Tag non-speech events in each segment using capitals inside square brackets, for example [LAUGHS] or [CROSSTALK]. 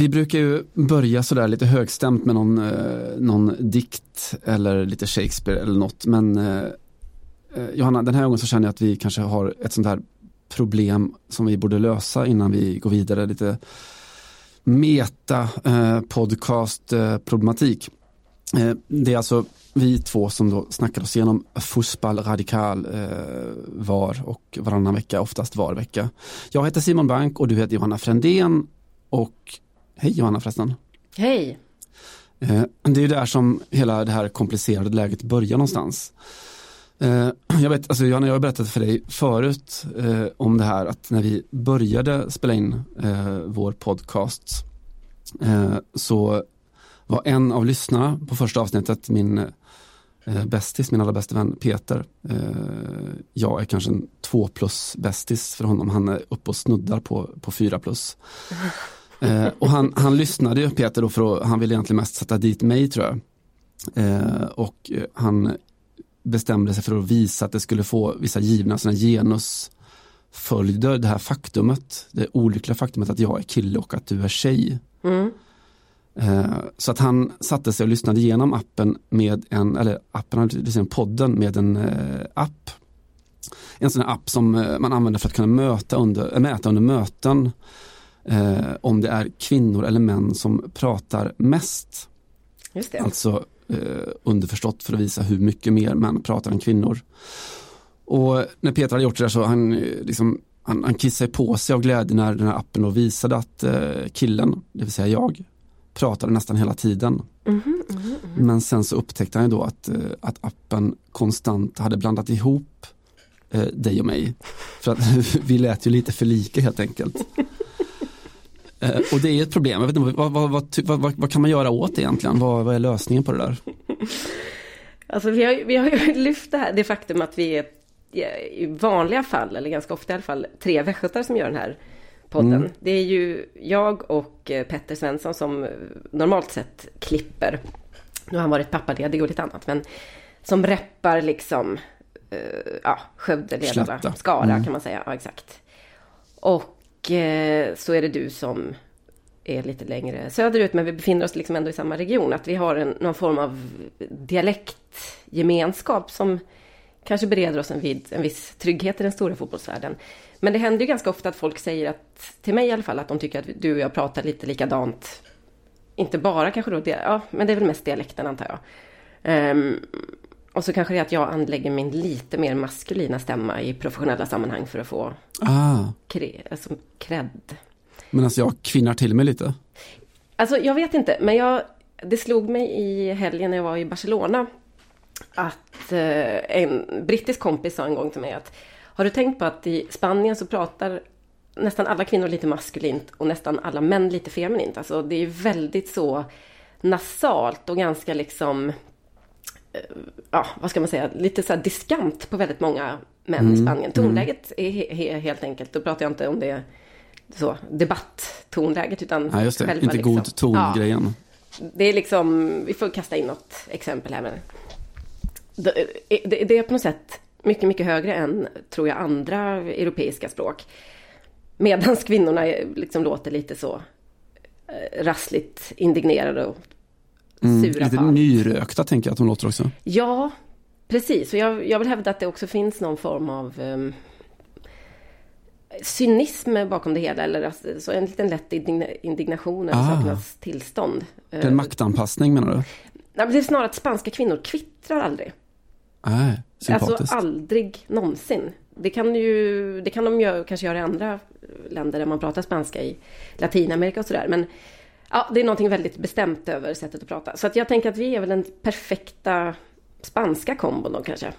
vi brukar ju börja sådär lite högstämt med någon, eh, någon dikt eller lite Shakespeare eller något. Men eh, eh, Johanna, den här gången så känner jag att vi kanske har ett sånt här problem som vi borde lösa innan vi går vidare. Lite meta eh, podcast eh, problematik. Eh, det är alltså vi två som då snackar oss igenom Fussball radikal eh, var och varannan vecka, oftast var vecka. Jag heter Simon Bank och du heter Johanna Frändén och hej Johanna förresten. Hej. Eh, det är ju där som hela det här komplicerade läget börjar någonstans. Eh, jag vet, alltså Johanna, jag har berättat för dig förut eh, om det här att när vi började spela in vår podcast så var en av lyssnarna på första avsnittet min bästis, min allra bästa vän Peter. Jag är kanske en två plus bästis för honom, han är uppe och snuddar på, på fyra plus. Eh, och han, han lyssnade ju Peter då för att, han ville egentligen mest sätta dit mig tror jag. Eh, och eh, han bestämde sig för att visa att det skulle få vissa givna såna genusföljder, det här faktumet, det olyckliga faktumet att jag är kille och att du är tjej. Mm. Eh, Så att han satte sig och lyssnade igenom appen med en, eller appen, podden med en eh, app. En sån här app som man använder för att kunna möta under, mäta under möten eh, om det är kvinnor eller män som pratar mest. Just det. Alltså eh, underförstått för att visa hur mycket mer män pratar än kvinnor. Och när Peter hade gjort det där så han, eh, liksom, han, han kissade på sig av glädje när den här appen då visade att eh, killen, det vill säga jag, pratade nästan hela tiden. Mhm, mhm, mhm. Men sen så upptäckte han ju då att, eh, att appen konstant hade blandat ihop eh, dig och mig. För att [LAUGHS] vi lät ju lite för lika helt enkelt. Eh, och det är ett problem, jag vet inte, vad, vad, vad, vad, kan man göra åt det egentligen? Vad, vad är lösningen på det där? Alltså vi har, vi har ju [LAUGHS] lyft det här, det faktum att vi är i vanliga fall, eller ganska ofta i alla fall, tre västgötar som gör den här podden. Mm. Det är ju jag och eh, Petter Svensson som normalt sett klipper. Nu har han varit pappaledig och lite annat, men som reppar liksom, eh, ja, Slätta. Skara Mm. kan man säga, ja exakt. Och Eh, så är det du som är lite längre söderut, men vi befinner oss liksom ändå i samma region. Att vi har en, någon form av dialektgemenskap som kanske bereder oss en, vid, en viss trygghet i den stora fotbollsvärlden. Men det händer ju ganska ofta att folk säger att, till mig i alla fall, att de tycker att du och jag pratar lite likadant. Inte bara kanske då, ja, men det är väl mest dialekten antar jag. Um, och så kanske det är att jag anlägger min lite mer maskulina stämma i professionella sammanhang för att få Ah, kre, alltså, cred. men alltså jag kvinnar till mig lite. Alltså jag vet inte, men jag, det slog mig i helgen när jag var i Barcelona att eh, en brittisk kompis sa en gång till mig att har du tänkt på att i Spanien så pratar nästan alla kvinnor lite maskulint och nästan alla män lite feminint. Alltså det är väldigt så nasalt och ganska liksom ja, vad ska man säga, lite så diskant på väldigt många män i Spanien. Tonläget är he- he- helt enkelt, då pratar jag inte om det så debatttonläget utan Nej just det, själva inte liksom- god ton-grejen. det är liksom, vi får kasta in något exempel här. Men det, det, det är på något sätt mycket, mycket högre än, tror jag, andra europeiska språk. Medan kvinnorna är- liksom låter lite så eh, rassligt indignerade och Mm, sura lite på allt. nyrökta tänker jag att de låter också. Ja, precis. Och jag, jag vill hävda att det också finns någon form av um, cynism bakom det hela. Eller alltså, så en liten lätt indigna, indignation över Ah. sakernas tillstånd. Är en maktanpassning menar du? Nej, men det är snarare att spanska kvinnor kvittrar aldrig. Nej, sympatiskt. Alltså aldrig någonsin. Det kan, ju, det kan de ju kanske göra i andra länder där man pratar spanska i Latinamerika och sådär. Men ja, det är någonting väldigt bestämt över sättet att prata. Så att jag tänker att vi är väl den perfekta spanska kombon då kanske.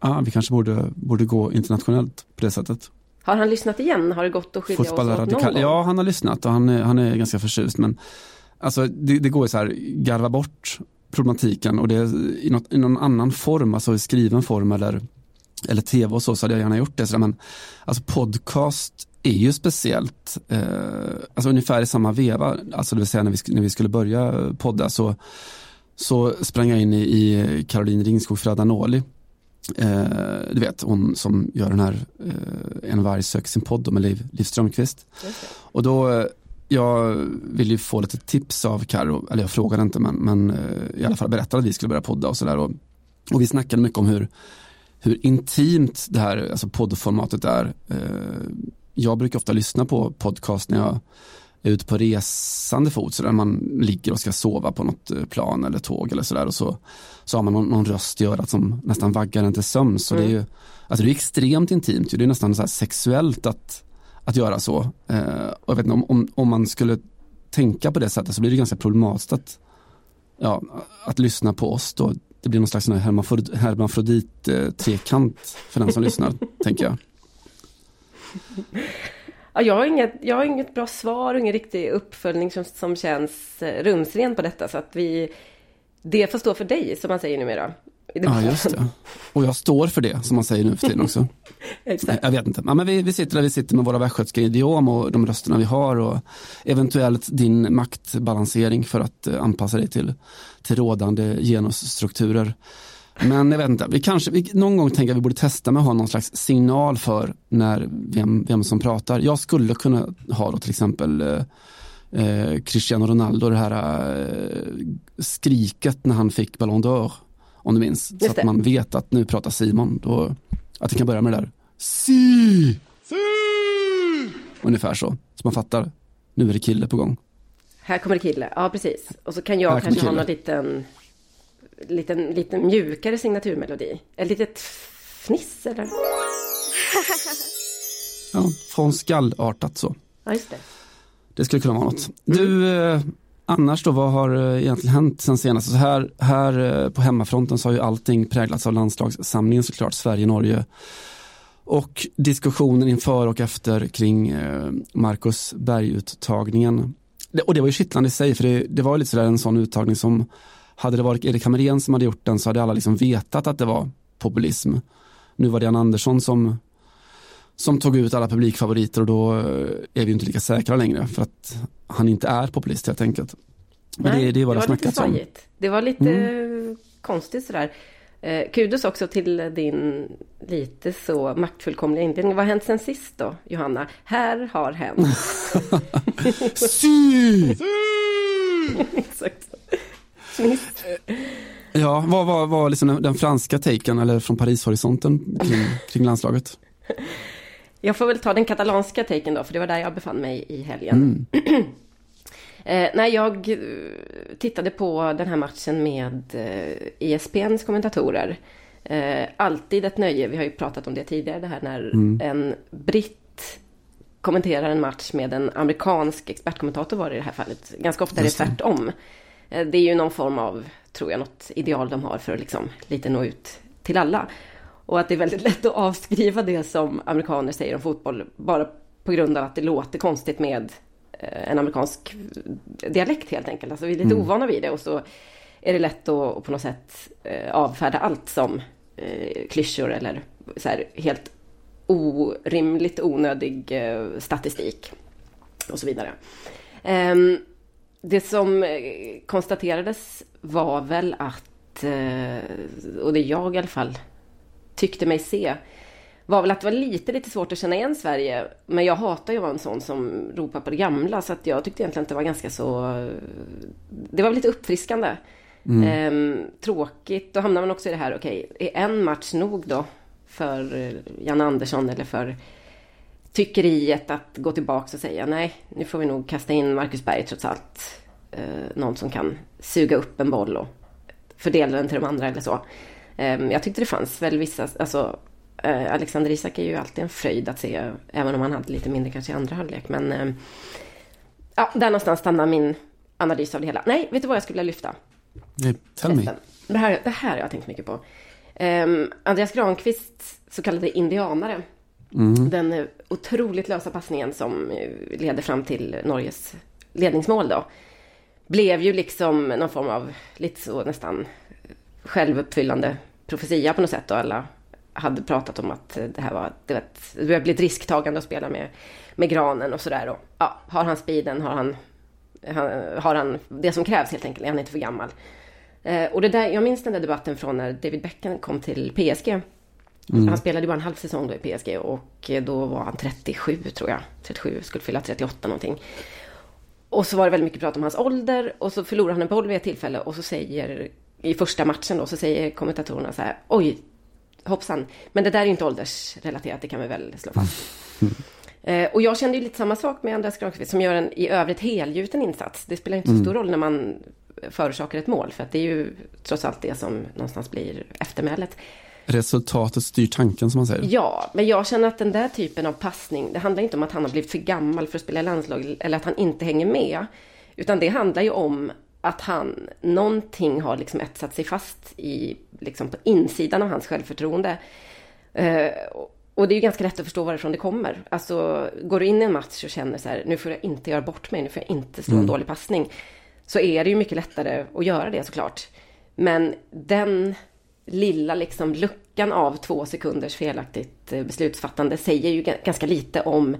Ja, vi kanske borde, borde gå internationellt på det sättet. Har han lyssnat igen? Har det gått att skilja oss åt någon gång? Ja, han har lyssnat och han är, han är ganska förtjust. Men alltså, det, det går ju så här, garva bort problematiken och det är i, något, i någon annan form, alltså i skriven form eller, eller tv och så, så hade jag gärna gjort det. Så där, men alltså podcast är ju speciellt, eh, alltså ungefär i samma veva, alltså det vill säga när vi, när vi skulle börja podda så, så sprang jag in i, i Caroline Ringskog Fradanoli. Eh, du vet, hon som gör den här eh, En varg söker sin podd med Liv, Liv Strömquist. Just det. Och då, jag ville ju få lite tips av Karo, eller jag frågade inte men, men eh, i alla fall berättade att vi skulle börja podda och sådär. Och, och vi snackade mycket om hur, hur intimt det här alltså poddformatet är. Eh, jag brukar ofta lyssna på podcast när jag är ute på resande fot, så där man ligger och ska sova på något eh, plan eller tåg eller sådär och så, så har man någon, någon röst i örat som nästan vaggar en till sömns. Mm. det är ju alltså det är extremt intimt, det är nästan så sexuellt att, att göra så. Eh, och jag vet inte, om, om, om man skulle tänka på det sättet så blir det ganska problematiskt att, ja, att lyssna på oss då. Det blir någon slags hermafrodit-trekant eh, för den som lyssnar, [LAUGHS] tänker jag. [LAUGHS] Ja, jag, har inget, jag har inget bra svar och ingen riktig uppföljning som, som känns eh, rumsren på detta. Så att vi, det får stå för dig, som man säger numera. Ja, just det. Och jag står för det, som man säger nu för tiden också. [LAUGHS] Exakt. Jag vet inte. Ja, men vi, vi sitter där vi sitter med våra västgötska idiom och de rösterna vi har och eventuellt din maktbalansering för att eh, anpassa dig till, till rådande genusstrukturer. Men jag vet inte, vi kanske, vi, någon gång tänker jag att vi borde testa med att ha någon slags signal för när, vem, vem som pratar. Jag skulle kunna ha då till exempel eh, eh Cristiano Ronaldo, det här eh, skriket när han fick Ballon d'Or. Om du minns. så att man vet att nu pratar Simon. Då, att vi kan börja med det där. Si! Si! Ungefär så. Så man fattar. Nu är det kille på gång. Här kommer det kille, ja precis. Och så kan jag kanske ha någon liten liten, lite mjukare signaturmelodi. Ett litet fniss eller? [LAUGHS] ja, från skallartat så. Ja, just det. Det skulle kunna vara något. Du, eh, annars då, vad har eh, egentligen hänt sen senast? Så här, här eh, på hemmafronten så har ju allting präglats av landslagssamlingen såklart, Sverige-Norge. Och diskussionen inför och efter kring eh, Marcus Berg-uttagningen. Och det var ju kittlande i sig, för det, det var lite sådär en sån uttagning som hade det varit Erik Hamrén som hade gjort den så hade alla liksom vetat att det var populism. Nu var det Jan Andersson som, som tog ut alla publikfavoriter och då eh, är vi inte lika säkra längre för att han inte är populist helt enkelt. Men Nej, det, det, var det, det var lite svajigt. Det var lite mm. konstigt sådär. Eh, kudos också till din lite så maktfullkomliga inledning. Vad har hänt sen sist då, Johanna? Här har hänt. [LAUGHS] Sy! [LAUGHS] Exakt. Ja, vad var, var liksom den franska taken eller från Parishorisonten kring, kring landslaget? Jag får väl ta den katalanska taken då, för det var där jag befann mig i helgen. Mm. [CLEARS THROAT] eh, när jag eh, tittade på den här matchen med eh, ESPNs kommentatorer. Eh, alltid ett nöje, vi har ju pratat om det tidigare, det här när mm. en britt kommenterar en match med en amerikansk expertkommentator var det i det här fallet. Ganska ofta är det tvärtom. Eh, det är ju någon form av, tror jag, något ideal de har för att liksom lite nå ut till alla. Och att det är väldigt [LAUGHS] lätt att avskriva det som amerikaner säger om fotboll bara på grund av att det låter konstigt med eh, en amerikansk dialekt helt enkelt. Alltså vi är lite mm. ovana vid det och så är det lätt att på något sätt eh, avfärda allt som klyschor eller så här helt orimligt onödig statistik och så vidare. Ehm, det som eh, konstaterades var väl att, eh, och det jag i alla fall tyckte mig se, var väl att det var lite, lite svårt att känna igen Sverige. Men jag hatar ju att vara en sån som ropar på det gamla, så att jag tyckte egentligen att det var ganska så... Det var lite uppfriskande. Mm. Ehm, tråkigt, då hamnar man också i det här, okej, okay, är en match nog då för eh, Jan Andersson eller för tyckeriet att gå tillbaka och säga nej, nu får vi nog kasta in Marcus Berg trots allt. Eh, någon som kan suga upp en boll och fördela den till de andra eller så. Eh, jag tyckte det fanns väl vissa, alltså eh, Alexander Isak är ju alltid en fröjd att se, även om han hade lite mindre kanske i andra halvlek. Men eh, ja, där någonstans stannar min analys av det hela. Nej, vet du vad jag skulle vilja lyfta? Tell me. Det här, det här har jag tänkt mycket på. Um, Andreas Granqvists så kallade indianare Mm. Den otroligt lösa passningen som leder fram till Norges ledningsmål då. Blev ju liksom någon form av lite så nästan självuppfyllande profetia på något sätt. Och alla hade pratat om att det här var, det, vet, det började bli ett risktagande att spela med, med granen och sådär. Ja, har han speeden, har han, har han det som krävs helt enkelt, är han inte för gammal. Eh, och det där, jag minns den där debatten från när David Beckham kom till PSG. Mm. Han spelade bara en halv säsong då i PSG och då var han 37 tror jag. 37, skulle fylla 38 någonting. och så var det väldigt mycket prat om hans ålder och så förlorar han en boll vid ett tillfälle och så säger i första matchen då så säger kommentatorerna så här oj hoppsan men det där är inte åldersrelaterat det kan vi väl slå fast. Eh, och jag kände ju lite samma sak med Andreas Granqvist som gör en i övrigt helgjuten insats. Det spelar inte så stor roll när man förorsakar ett mål för att det är ju trots allt det som någonstans blir eftermälet. Resultatet styr tanken som man säger. Ja, men jag känner att den där typen av passning, det handlar inte om att han har blivit för gammal för att spela i landslag eller att han inte hänger med. Utan det handlar ju om att han, någonting har liksom etsat sig fast i, liksom på insidan av hans självförtroende. Eh, och det är ju ganska lätt att förstå varifrån det kommer. Alltså, går du in i en match och känner så här, nu får jag inte göra bort mig, nu får jag inte slå en dålig passning. Så är det ju mycket lättare att göra det såklart. Men den lilla liksom luckan av två sekunders felaktigt eh, beslutsfattande säger ju ganska lite om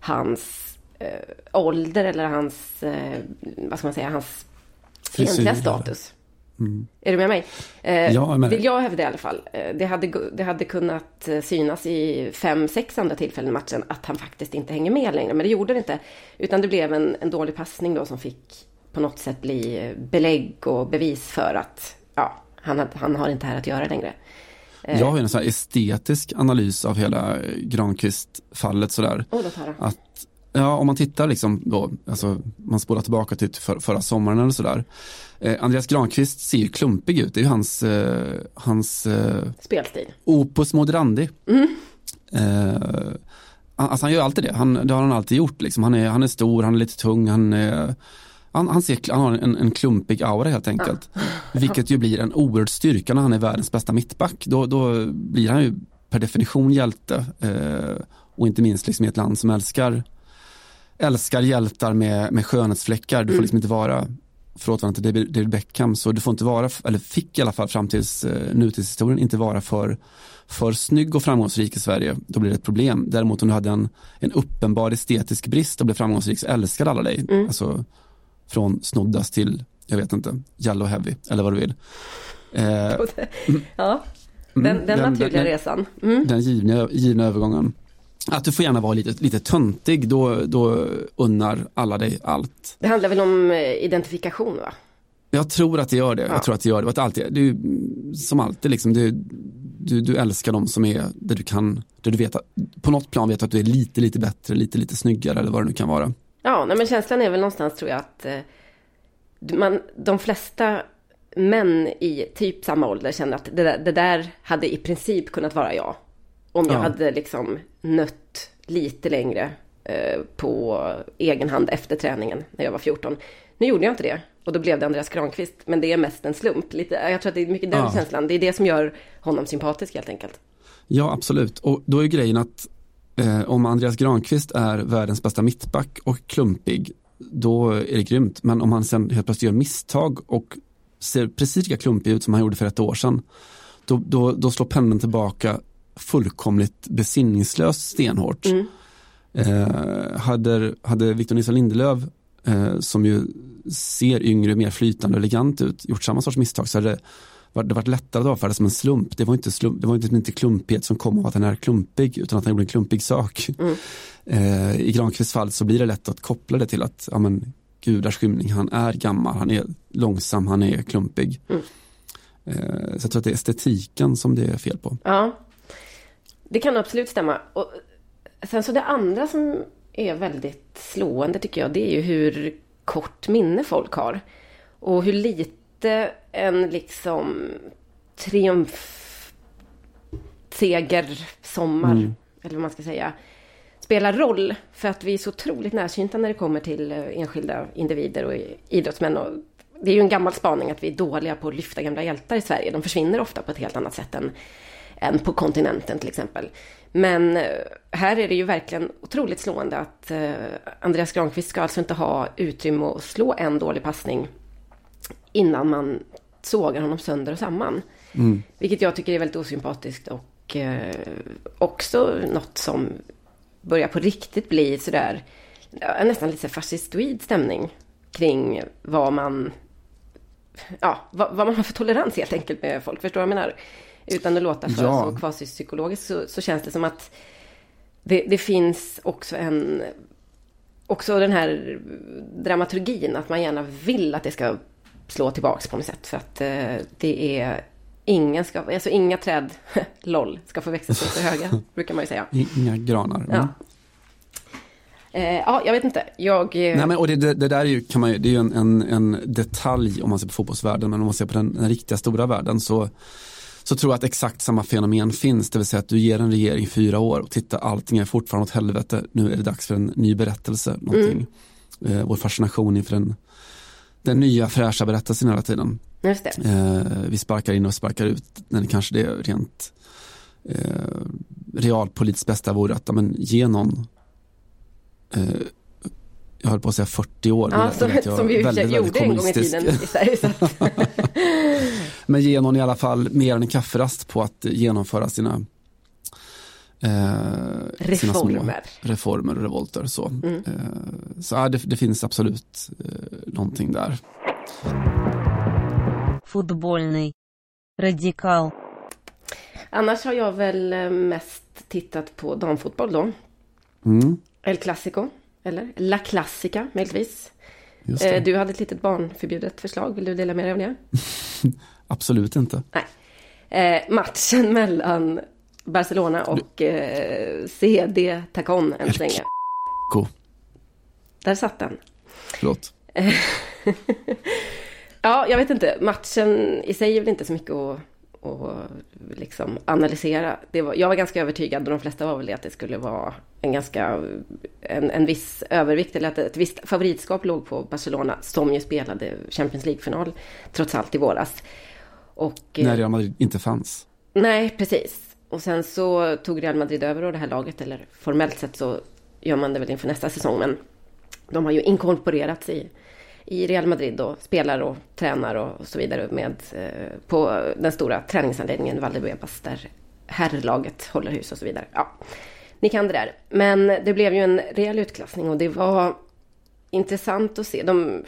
hans eh, ålder eller hans, eh, vad ska man säga, hans egentliga status. Mm. Är du med mig? Eh, ja, men... Vill jag hävda i alla fall. Eh, det hade, det hade kunnat eh, synas i fem, sex andra tillfällen i matchen att han faktiskt inte hänger med längre. Men det gjorde det inte. Utan det blev en, en dålig passning då som fick på något sätt bli belägg och bevis för att ja, han, han har inte här att göra längre. Eh. Jag har en sån estetisk analys av hela Granqvist-fallet sådär. Oh, att, ja, om man tittar liksom då, alltså man spolar tillbaka till för, förra sommaren eller sådär. Eh, Andreas Granqvist ser ju klumpig ut, det är ju hans, eh, hans eh, spelstil. Opus moderandi. Mm. Eh, alltså han gör alltid det, han, det har han alltid gjort liksom. Han är, han är stor, han är lite tung, han är han, han, ser, han har en, en klumpig aura helt enkelt. Ja. [LAUGHS] Vilket ju blir en oerhörd styrka när han är världens bästa mittback. Då, då blir han ju per definition hjälte. Eh, och inte minst liksom i ett land som älskar, älskar hjältar med, med skönhetsfläckar. Du får mm. liksom inte vara, för att återvända till David Beckham, så du får inte vara, eller fick i alla fall fram tills eh, nutidshistorien, inte vara för för snygg och framgångsrik i Sverige, då blir det ett problem. Däremot om du hade en, en uppenbar estetisk brist och blev framgångsrik så älskade alla dig. Mm. Alltså, från snoddas till, jag vet inte, Yellow Heavy eller vad du vill. Eh, [LAUGHS] ja, den, den, den naturliga den, resan. Mm. Den givna, givna övergången. Att du får gärna vara lite, lite töntig, då, då unnar alla dig allt. Det handlar väl om eh, identifikation va? Jag tror att det gör det. Ja. Jag tror att det gör det. Att alltid, du, som alltid, liksom, du, du, du älskar dem som är där du kan, där du vet att, på något plan vet att du är lite, lite bättre, lite, lite snyggare eller vad det nu kan vara. Ja, nej, men känslan är väl någonstans tror jag att eh, man, de flesta män i typ samma ålder känner att det där, det där hade i princip kunnat vara jag. Om jag ja. hade liksom nött lite längre eh, på egen hand efter träningen när jag var 14. Nu gjorde jag inte det och då blev det Andreas Granqvist. Men det är mest en slump. Lite, jag tror att det är mycket den ja. känslan. Det är det som gör honom sympatisk helt enkelt. Ja, absolut. Och då är grejen att Eh, om Andreas Granqvist är världens bästa mittback och klumpig, då är det grymt. Men om han sen helt plötsligt gör misstag och ser precis lika klumpig ut som han gjorde för ett år sedan, då, då, då slår pendeln tillbaka fullkomligt besinningslöst stenhårt. Mm. Eh, hade, hade Victor Nilsson Lindelöf, eh, som ju ser yngre, mer flytande och elegant ut, gjort samma sorts misstag så hade det varit lättare att avfärda som en slump. Det var inte, slump, det var inte, inte klumpighet som kom av att han är klumpig utan att han gjorde en klumpig sak. Mm. Eh, I Granqvists fall så blir det lätt att koppla det till att ja, men, gudars skymning, han är gammal, han är långsam, han är klumpig. Mm. Eh, så jag tror att det är estetiken som det är fel på. Ja, det kan absolut stämma. Och sen så det andra som är väldigt slående tycker jag, det är ju hur kort minne folk har. Och hur lite inte en liksom triumfsegersommar, mm. eller vad man ska säga, spelar roll. För att vi är så otroligt närsynta när det kommer till eh, enskilda individer och idrottsmän. Och det är ju en gammal spaning att vi är dåliga på att lyfta gamla hjältar i Sverige. De försvinner ofta på ett helt annat sätt än, än på kontinenten till exempel. Men eh, här är det ju verkligen otroligt slående att eh, Andreas Granqvist ska alltså inte ha utrymme att slå en dålig passning innan man sågar honom sönder och samman. Mm. Vilket jag tycker är väldigt osympatiskt och eh, också något som börjar på riktigt bli sådär nästan lite fascistoid stämning kring vad man ja, vad, vad, man har för tolerans helt enkelt med folk. Förstår du vad jag menar? Utan att låta för ja. så kvasipsykologiskt så, så känns det som att det, det, finns också en också den här dramaturgin, att man gärna vill att det ska slå tillbaks på något sätt. För att eh, det är ingen ska, alltså inga träd, [LAUGHS] LOL, ska få växa sig så höga, [LAUGHS] brukar man ju säga. Inga granar. Ja. Eh, ja, jag vet inte. Jag... Eh, Nej, men, och det, det, det där är ju, kan man, det är ju en, en, en, detalj om man ser på fotbollsvärlden, men om man ser på den, den riktiga stora världen så, så tror jag att exakt samma fenomen finns, det vill säga att du ger en regering fyra år och titta, allting är fortfarande åt helvete, nu är det dags för en ny berättelse, någonting. Mm. Eh, vår fascination inför den, den nya fräscha berättelsen hela tiden. Just det. Eh, vi sparkar in och sparkar ut, när kanske det rent eh, realpolitiskt bästa vore att men, ge någon eh, jag höll på att säga 40 år. Ja, som, som vi väldigt, gjorde en gång i tiden i Sverige. [LAUGHS] Men ge någon i alla fall mer än en kafferast på att genomföra sina eh, reformer. Sina små reformer och revolter. Så, mm. eh, så ja, det, det, finns absolut eh, någonting där. Fotbollny. Radikal. Annars har jag väl eh, mest tittat på damfotboll då. Mm. El Clasico, eller La Classica möjligtvis. Eh, du hade ett litet barnförbjudet förslag, vill du dela med dig av det? [LAUGHS] Absolut inte. Nej. Eh, matchen [LAUGHS] mellan Barcelona och eh, CD Tacon än så länge. Där satt den. Förlåt. [LAUGHS] ja, jag vet inte. Matchen i sig är väl inte så mycket att och liksom analysera. Det var, jag var ganska övertygad, och de flesta var väl det, att det skulle vara en ganska, en, en viss övervikt, eller att ett visst favoritskap låg på Barcelona, som ju spelade Champions League-final, trots allt i våras. Och, När Real Madrid inte fanns. Nej, precis. Och sen så tog Real Madrid över och det här laget, eller formellt sett så gör man det väl inför nästa säsong, men de har ju inkorporerats i i Real Madrid och spelar och tränar och så vidare med, eh, på den stora träningsanläggningen Valdebebas där herrlaget håller hus och så vidare. Ja, ni kan det där. Men det blev ju en rejäl utklassning och det var intressant att se. De,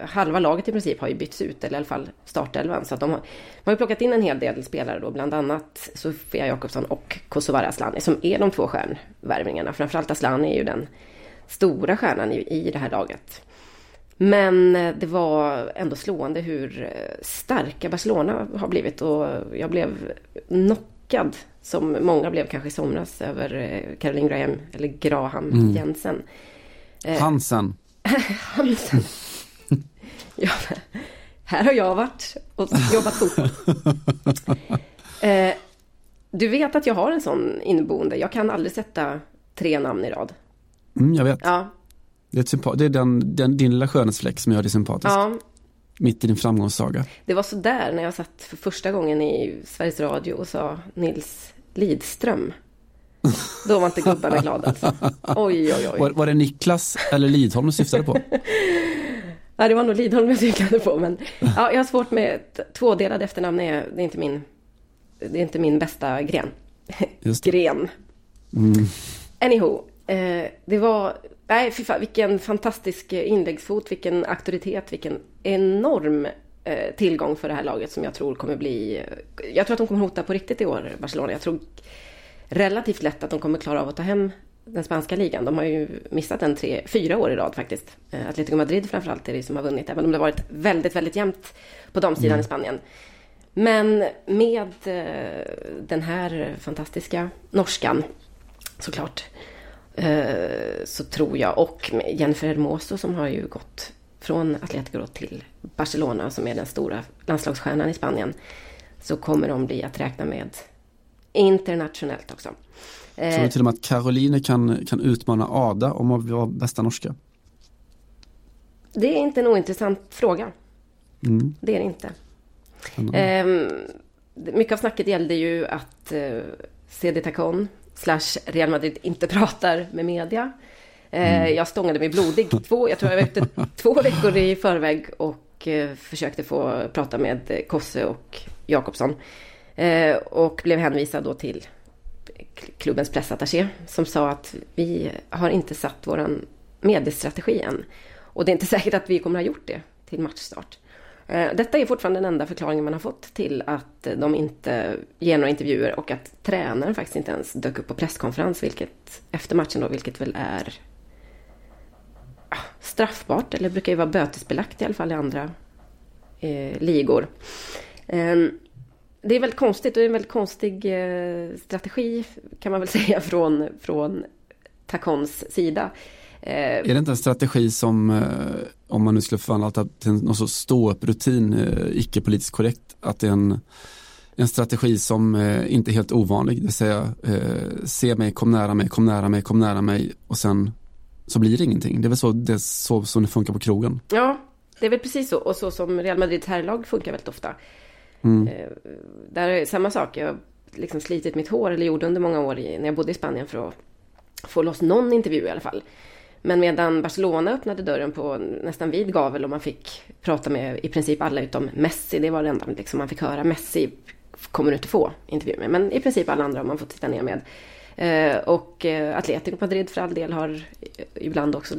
halva laget i princip har ju bytts ut, eller i alla fall startelvan. Så att de har, de har plockat in en hel del spelare då, bland annat Sofia Jakobsson och Kosovare Asllani, som är de två stjärnvärvningarna. Framförallt Asllani är ju den stora stjärnan i, i det här laget. Men eh, det var ändå slående hur eh, starka Barcelona har blivit och jag blev knockad som många blev kanske i somras över eh, Caroline Graham eller Graham mm. Jensen. Hansen. [LAUGHS] Hansen. [LAUGHS] ja, här har jag varit och jobbat fotboll. [LAUGHS] du vet att jag har en sån inneboende. Jag kan aldrig sätta tre namn i rad. Mm, jag vet. Ja, det är, det är den, den, din lilla skönhetsfläck som gör dig sympatisk. Ja. Mitt i din framgångssaga. Det var så där när jag satt för första gången i Sveriges Radio och sa Nils Lidström. Då var inte gubbarna glada alltså. Oj, oj, oj. Var, var det Niklas eller Lidholm du syftade på? [LAUGHS] ja, det var nog Lidholm jag syftade på. Men ja, jag har svårt med tvådelade efternamn. Är, det är, inte, min, det är inte min bästa gren. [LAUGHS] gren. Mm. Anyhow, eh, det var Nej, fy fan, vilken fantastisk inläggsfot, vilken auktoritet, vilken enorm eh, tillgång för det här laget som jag tror kommer bli... Jag tror att de kommer hota på riktigt i år, Barcelona. Jag tror relativt lätt att de kommer klara av att ta hem den spanska ligan. De har ju missat den tre, fyra år i rad faktiskt. Eh, Atletico Madrid framförallt är det som har vunnit, även om det varit väldigt, väldigt jämnt på de sidan mm. i Spanien. Men med eh, den här fantastiska norskan, såklart, Eh, så tror jag, och Jennifer Hermoso som har ju gått från Atletico till Barcelona som är den stora landslagsstjärnan i Spanien. Så kommer de bli att räkna med internationellt också. Tror du eh, till och med att Caroline kan, kan utmana Ada om att vara bästa norska? Det är inte en ointressant fråga. Mm. Det är det inte. Mm. mycket av snacket gällde ju att eh, CD Tacon slash Real Madrid inte [LAUGHS] pratar med media. Eh, mm. Jag stångade mig blodig två, jag tror jag var ute [LAUGHS] två veckor i förväg och eh, försökte få prata med Kosse och Jakobsson. Eh, och blev hänvisad då till klubbens pressattaché som sa att vi har inte satt vår mediestrategi än. Och det är inte [LAUGHS] säkert att vi kommer ha gjort det till matchstart. Eh, detta är fortfarande den enda förklaringen man har fått till att de inte ger några intervjuer och att tränaren faktiskt inte ens dök upp på presskonferens vilket, efter matchen då, vilket väl är straffbart, eller brukar ju vara bötesbelagt i alla fall i andra eh, ligor. Eh, det är väldigt konstigt och en väldigt konstig eh, strategi kan man väl [LAUGHS] säga från, från Takons sida. Eh, är det inte en strategi som, eh, om man nu skulle förvandla det till någon sorts ståupprutin, eh, icke politiskt korrekt, att det är en en strategi som inte är helt ovanlig, det vill säga se mig, kom nära mig, kom nära mig, kom nära mig och sen så blir det ingenting. Det är väl så det, så som det funkar på krogen. Ja, det är väl precis så och så som Real Madrids herrlag funkar väldigt ofta. Mm. Eh, där är samma sak, jag har liksom slitit mitt hår, eller gjorde under många år när jag bodde i Spanien för att få loss någon intervju i alla fall. Men medan Barcelona öppnade dörren på nästan vid gavel och man fick prata med i princip alla utom Messi, det var det enda liksom man fick höra. Messi kommer du inte få intervju med. Men i princip alla andra har man fått sitta ner med. Eh, och eh, Atletico Madrid för all del har ibland också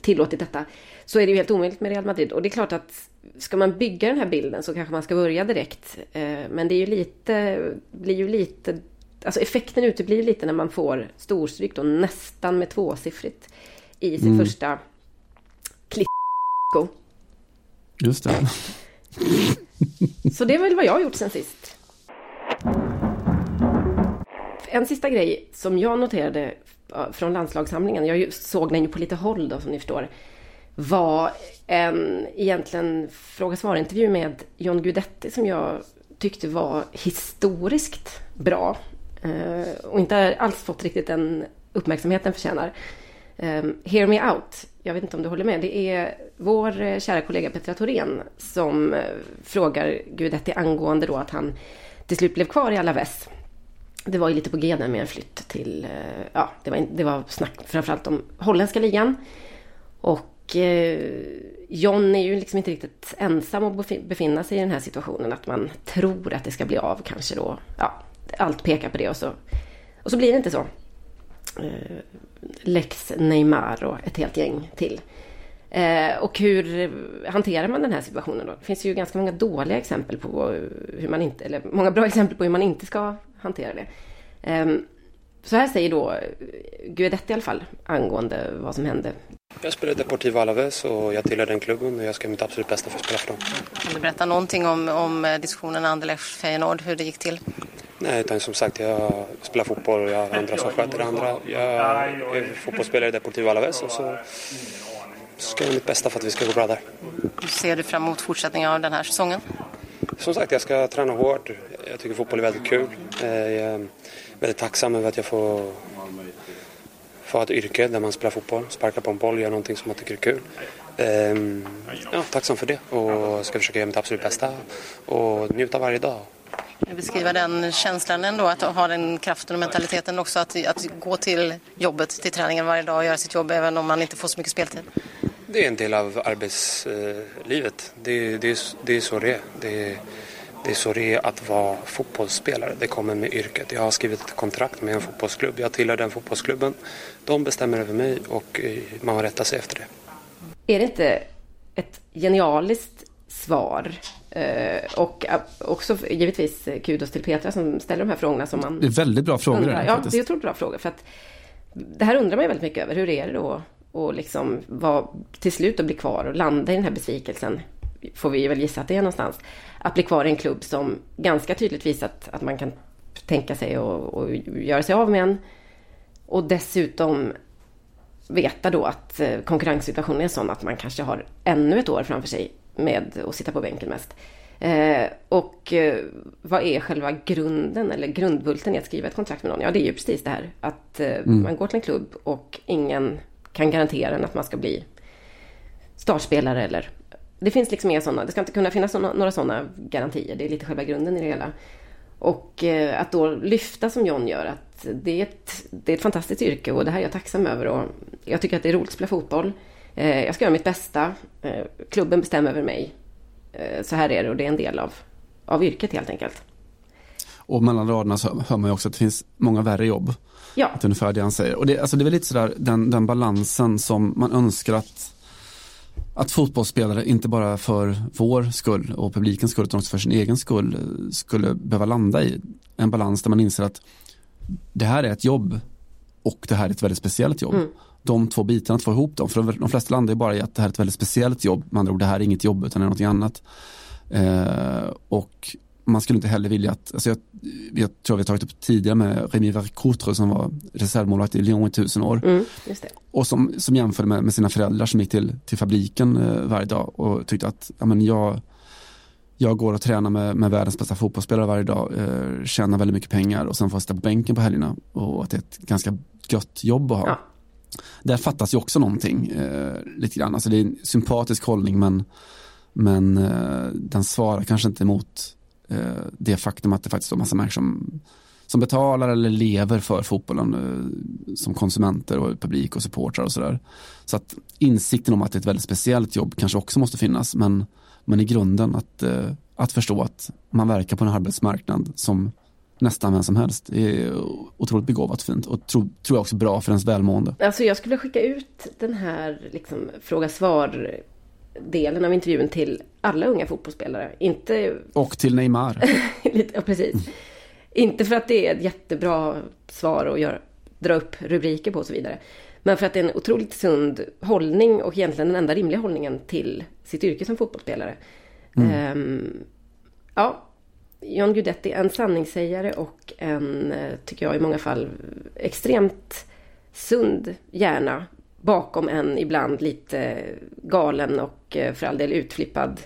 tillåtit detta. Så är det ju helt omöjligt med Real Madrid. Och det är klart att ska man bygga den här bilden så kanske man ska börja direkt. Eh, men det är ju lite, blir ju lite, alltså effekten uteblir lite när man får storstryk då nästan med tvåsiffrigt i sin mm. första klick. Just det. Så det är väl vad jag har gjort sen sist. En sista grej som jag noterade från landslagssamlingen, jag såg den ju på lite håll då som ni förstår, var en egentligen fråga-svar-intervju med John Guidetti som jag tyckte var historiskt bra. Eh, och inte alls fått riktigt den uppmärksamhet den förtjänar. Ehm, Hear Me Out, jag vet inte om du håller med, det är vår eh, kära kollega Petra Thorén som eh, frågar Guidetti angående då att han till slut blev kvar i Alaves. Det var ju lite på G med en flytt till, ja, det var, det var snack framförallt om holländska ligan. Och Eh, John är ju liksom inte riktigt ensam att befinna sig i den här situationen, att man tror att det ska bli av kanske då. Ja, allt pekar på det och så, och så blir det inte så. Eh, Lex Neymar och ett helt gäng till. Eh, och hur hanterar man den här situationen då? Det finns ju ganska många dåliga exempel på hur man inte, eller många bra exempel på hur man inte ska hantera det. Ehm, Eh, så här säger då Guidetti i alla fall angående vad som hände. Jag spelar i Deportivo Alaves och jag tillhör den klubben och jag ska göra mitt absolut bästa för att spela för dem. Kan du berätta någonting om, om diskussionen Anderlecht-Feyenoord, hur det gick till? Nej, utan som sagt jag spelar fotboll och jag har andra som sköter det andra. Jag är fotbollsspelare i Deportivo Alaves och så ska jag göra mitt bästa för att vi ska gå bra där. Hur ser du fram emot fortsättningen av den här säsongen? Som sagt, jag ska träna hårt. Jag tycker fotboll är väldigt kul. Eh, jag väldigt tacksam över att jag får, får ha ett yrke där man spelar fotboll, sparkar på en boll, gör någonting som man tycker är kul. Ehm, ja, tacksam för det och ska försöka göra mitt absolut bästa och njuta varje dag beskriva den känslan ändå, att ha den kraften och mentaliteten också att, att gå till jobbet, till träningen varje dag och göra sitt jobb även om man inte får så mycket speltid? Det är en del av arbetslivet. Det, det, det är så det är. Det, det är så det är att vara fotbollsspelare. Det kommer med yrket. Jag har skrivit ett kontrakt med en fotbollsklubb. Jag tillhör den fotbollsklubben. De bestämmer över mig och eh, man har rätta sig efter det. Är det inte ett genialiskt svar Eh, och också givetvis kudos till Petra som ställer de här frågorna som man... Det är väldigt bra frågor. Undrar. Ja, det är otroligt bra frågor. För att det här undrar man ju väldigt mycket över. Hur är det då och liksom vara till slut att bli kvar och landa i den här besvikelsen? Får vi väl gissa att det är någonstans. Att bli kvar i en klubb som ganska tydligt visat att man kan tänka sig och, och göra sig av med en. Och dessutom veta då att eh, konkurrenssituationen är sån att man kanske har ännu ett år framför sig med att sitta på bänken mest. Eh, och eh, vad är själva grunden eller grundbulten i att skriva ett kontrakt med någon? Ja, det är ju precis det här att eh, mm. man går till en klubb och ingen kan garantera en att man ska bli startspelare eller det finns liksom inga sådana, det ska inte kunna finnas såna, några sådana garantier. Det är lite själva grunden i det hela. Och eh, att då lyfta som John gör, att det är, ett, det är ett fantastiskt yrke och det här är jag tacksam över. Och jag tycker att det är roligt att spela fotboll. Eh, jag ska göra mitt bästa. Eh, klubben bestämmer över mig. Så här är det och det är en del av, av yrket helt enkelt. Och mellan raderna så hör man ju också att det finns många värre jobb. Ja. Är ungefär det han säger. Och det, alltså det är väl lite sådär den, den balansen som man önskar att, att fotbollsspelare, inte bara för vår skull och publikens skull, utan också för sin egen skull, skulle behöva landa i. En balans där man inser att det här är ett jobb och det här är ett väldigt speciellt jobb. Mm. de två bitarna, att få ihop dem. För de flesta landar ju bara i att det här är ett väldigt speciellt jobb. Med andra ord, det här är inget jobb utan det är någonting annat. Eh, och man skulle inte heller vilja att, alltså jag, jag tror vi har tagit upp tidigare med Rémi Vercouttre som var reservmålvakt i Lyon i tusen år. Mm. Och som, som jämförde med, med sina föräldrar som gick till, till fabriken eh, varje dag och tyckte att ja, men jag, jag går och tränar med, med världens bästa fotbollsspelare varje dag, eh, tjänar väldigt mycket pengar och sen får jag sitta på bänken på helgerna och att det är ett ganska gött jobb att ha. Ja. Där fattas ju också någonting eh, lite grann. Alltså det är en sympatisk hållning men, men eh, den svarar kanske inte mot Eh, det faktum att det faktiskt är massa människor som, som betalar eller lever för fotbollen eh, som konsumenter och publik och supportrar och sådär. Så att insikten om att det är ett väldigt speciellt jobb kanske också måste finnas men, men i grunden att, eh, att förstå att man verkar på en arbetsmarknad som nästan vem som helst. Det är otroligt begåvat fint och tro, tror jag också bra för ens välmående. Alltså jag skulle skicka ut den här liksom, fråga-svar delen av intervjun till alla unga fotbollsspelare. Inte... Och till Neymar. [LAUGHS] Lite, ja, precis. Inte för att det är ett jättebra svar att göra, dra upp rubriker på och så vidare. Men för att det är en otroligt sund hållning och egentligen den enda rimliga hållningen till sitt yrke som fotbollsspelare. Mm. Um, ja, John Guidetti, en sanningssägare och en, eh, tycker jag i många fall, extremt sund hjärna bakom en ibland lite galen och eh, för all del utflippad,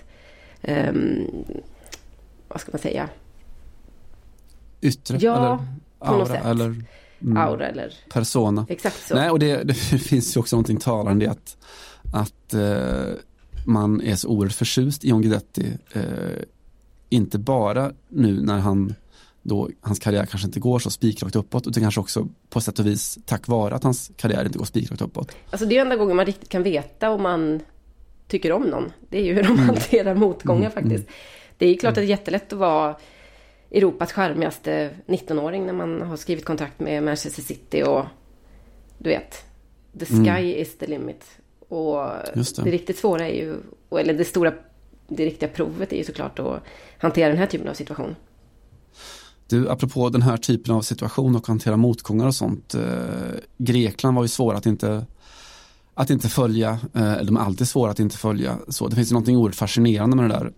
um, vad ska man säga? Yttre Ja, eller på något sätt. eller mm, Aura eller persona. exakt så. Nej, och det, det [LAUGHS] finns ju också någonting talande i att, att eh, man är så oerhört förtjust i John Guidetti. Eh, inte bara nu när han då hans karriär kanske inte går så spikrakt uppåt utan kanske också på sätt och vis tack vare att hans karriär inte går spikrakt uppåt. Alltså det är enda gången man riktigt kan veta om man tycker om någon. Det är ju hur de hanterar motgångar faktiskt. Det är ju klart att det är jättelätt att vara Europas charmigaste 19-åring när man har skrivit kontrakt med Manchester City och du vet, the sky is the limit. Och det. det. riktigt svåra är ju, eller det stora, det riktiga provet är ju såklart att hantera den här typen av situation. Du, apropå den här typen av situation och hantera motgångar och sånt. Eh, Grekland var ju svåra att inte att inte följa, eh, eller de är alltid svåra att inte följa. Så det finns ju någonting oerhört fascinerande med det där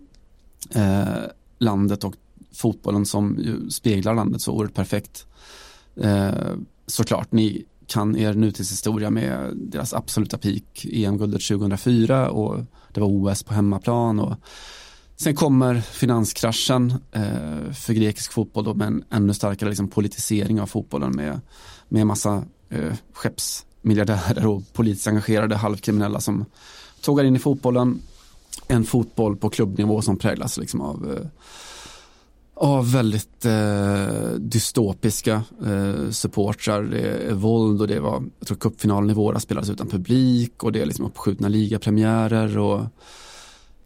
eh, landet och fotbollen som ju speglar landet så oerhört perfekt. Eh, såklart, ni kan er nutidshistoria med deras absoluta peak EM-guldet 2004 och det var OS på hemmaplan och sen kommer finanskraschen eh, för grekisk fotboll då med en ännu starkare liksom, politisering av fotbollen med, med massa eh, skeppsmiljardärer och politiskt engagerade halvkriminella som tågar in i fotbollen. En fotboll på klubbnivå som präglas liksom av eh, av väldigt eh, dystopiska eh, supportrar. Det är våld och det var, jag tror cupfinalen i våras spelades utan publik och det är liksom uppskjutna ligapremiärer och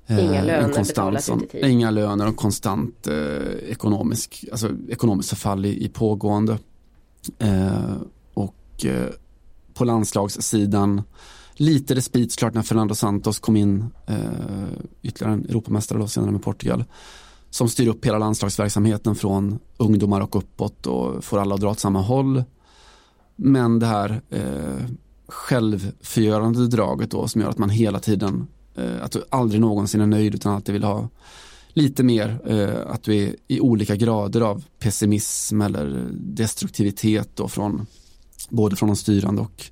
Inga löner konstant som-. Inga löner och konstant eh, ekonomisk, alltså ekonomiskt förfall i, i pågående. Eh, och eh, på landslagssidan lite respit såklart när Fernando Santos kom in, eh, ytterligare en Europamästare då senare med Portugal som styr upp hela landslagsverksamheten från ungdomar och uppåt och får alla att dra åt samma håll. Men det här eh, självförgörande draget då som gör att man hela tiden, eh, Eh, att du aldrig någonsin är nöjd utan alltid vill ha lite mer, eh, att du är i olika grader av pessimism eller destruktivitet då från både från de styrande och,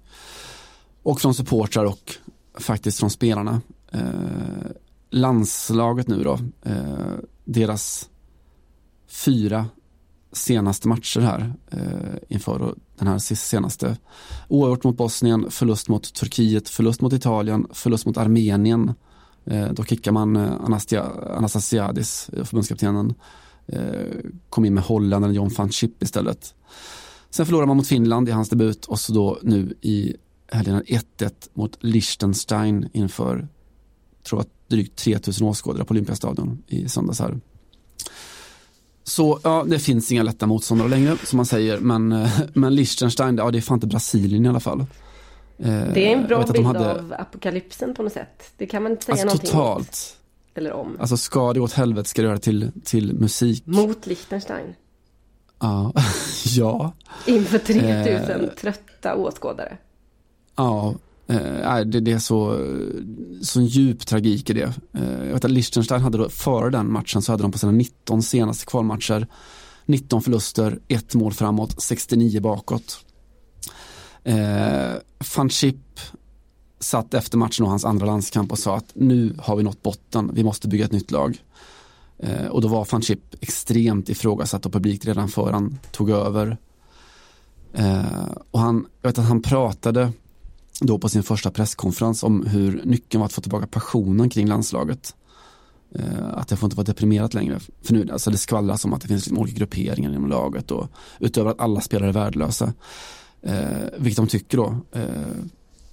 och från supportrar och faktiskt från spelarna. Eh, landslaget nu då, eh, deras fyra senaste matcher här eh, inför den här senaste. Oavgjort mot Bosnien, förlust mot Turkiet, förlust mot Italien, förlust mot Armenien. Eh, då kickar man eh, Anastia- Anastasiadis, eh, förbundskaptenen. Eh, kom in med holländaren John van Chip istället. Sen förlorar man mot Finland i hans debut och så då nu i helgen 1-1 mot Liechtenstein inför tror jag, drygt 3000 åskådare på Olympiastadion i söndags här. Så ja, det finns inga lätta motståndare längre som man säger, men, eh, men Liechtenstein, ja det är fan inte Brasilien i alla fall. Eh, Det är en bra bild hade- av apokalypsen på något sätt. Det kan man inte säga Alltså någonting totalt. mot eller om. Alltså ska det åt helvete ska det göra till, till musik. Mot Liechtenstein. Ja. [LAUGHS] ja. Inför 3000 Eh. trötta åskådare. Ja, eh, det, det är så, så djup tragik i det. Eh, jag vet att Liechtenstein hade då, före den matchen så hade de på sina 19 senaste kvalmatcher 19 förluster, ett mål framåt, 69 bakåt. Eh, Van Chip satt efter matchen och hans andra landskamp och sa att nu har vi nått botten, vi måste bygga ett nytt lag. Eh, och då var van Chip extremt ifrågasatt av publik redan före han tog över. Eh, och han, jag vet att han pratade då på sin första presskonferens om hur nyckeln var att få tillbaka passionen kring landslaget. Eh, att jag får inte vara deprimerat längre. För nu, alltså det skvallras om att det finns liksom olika grupperingar inom laget och utöver att alla spelare är värdelösa. Eh, vilket de tycker då. Eh,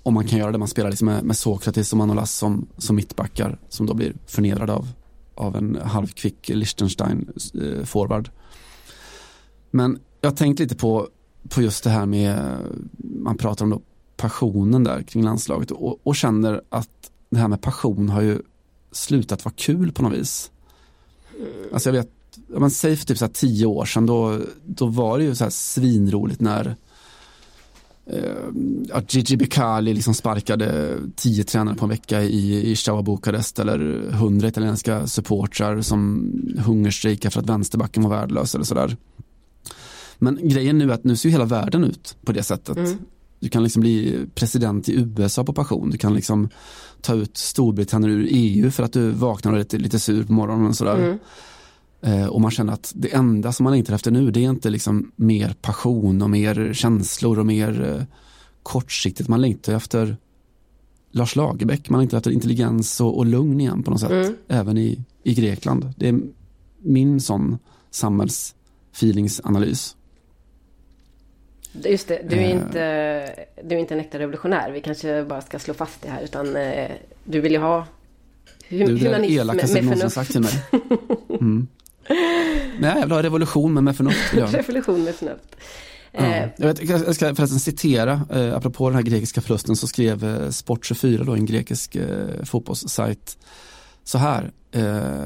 om man kan göra det, man spelar liksom med, med Sokratis och Manolas som, som mittbackar som då blir förnedrade av, av en halvkvick Liechtenstein eh, forward. Men jag har tänkt lite på, på just det här med, man pratar om då passionen där kring landslaget och, och känner att det här med passion har ju slutat vara kul på något vis. Alltså jag vet, om man säger för typ så här tio år sedan då, då var det ju så här svinroligt när eh, att Gigi Becali liksom sparkade tio tränare på en vecka i, i Steaua Bukarest eller hundra italienska supportrar som hungerstrejkade för att vänsterbacken var värdelös eller sådär. Men grejen nu är att nu ser hela världen ut på det sättet. Mm. Du kan liksom bli president i USA på passion. Du kan liksom ta ut Storbritannien ur EU för att du vaknar och är lite, lite sur på morgonen och sådär. Mm. Eh, och man känner att det enda som man längtar efter nu det är inte liksom mer passion och mer känslor och mer eh, kortsiktigt. Man längtar efter Lars Lagerbäck, man längtar efter intelligens och, och lugn igen på något sätt. Mm. Även i, i Grekland. Det är min sån samhällsfeelingsanalys. Just det, du är, eh. inte, du är inte en äkta revolutionär. Vi kanske bara ska slå fast det här. Utan eh, du vill ju ha hum du, humanism med, med förnuft. sagt till mig. [LAUGHS] Mm. Nej, jag vill ha revolution men med förnuft. revolution med förnuft. Ja. Eh. Jag, vet, jag ska förresten citera, eh, apropå den här grekiska förlusten så skrev eh, Sport24, då, en grekisk eh, fotbollssajt, så här eh,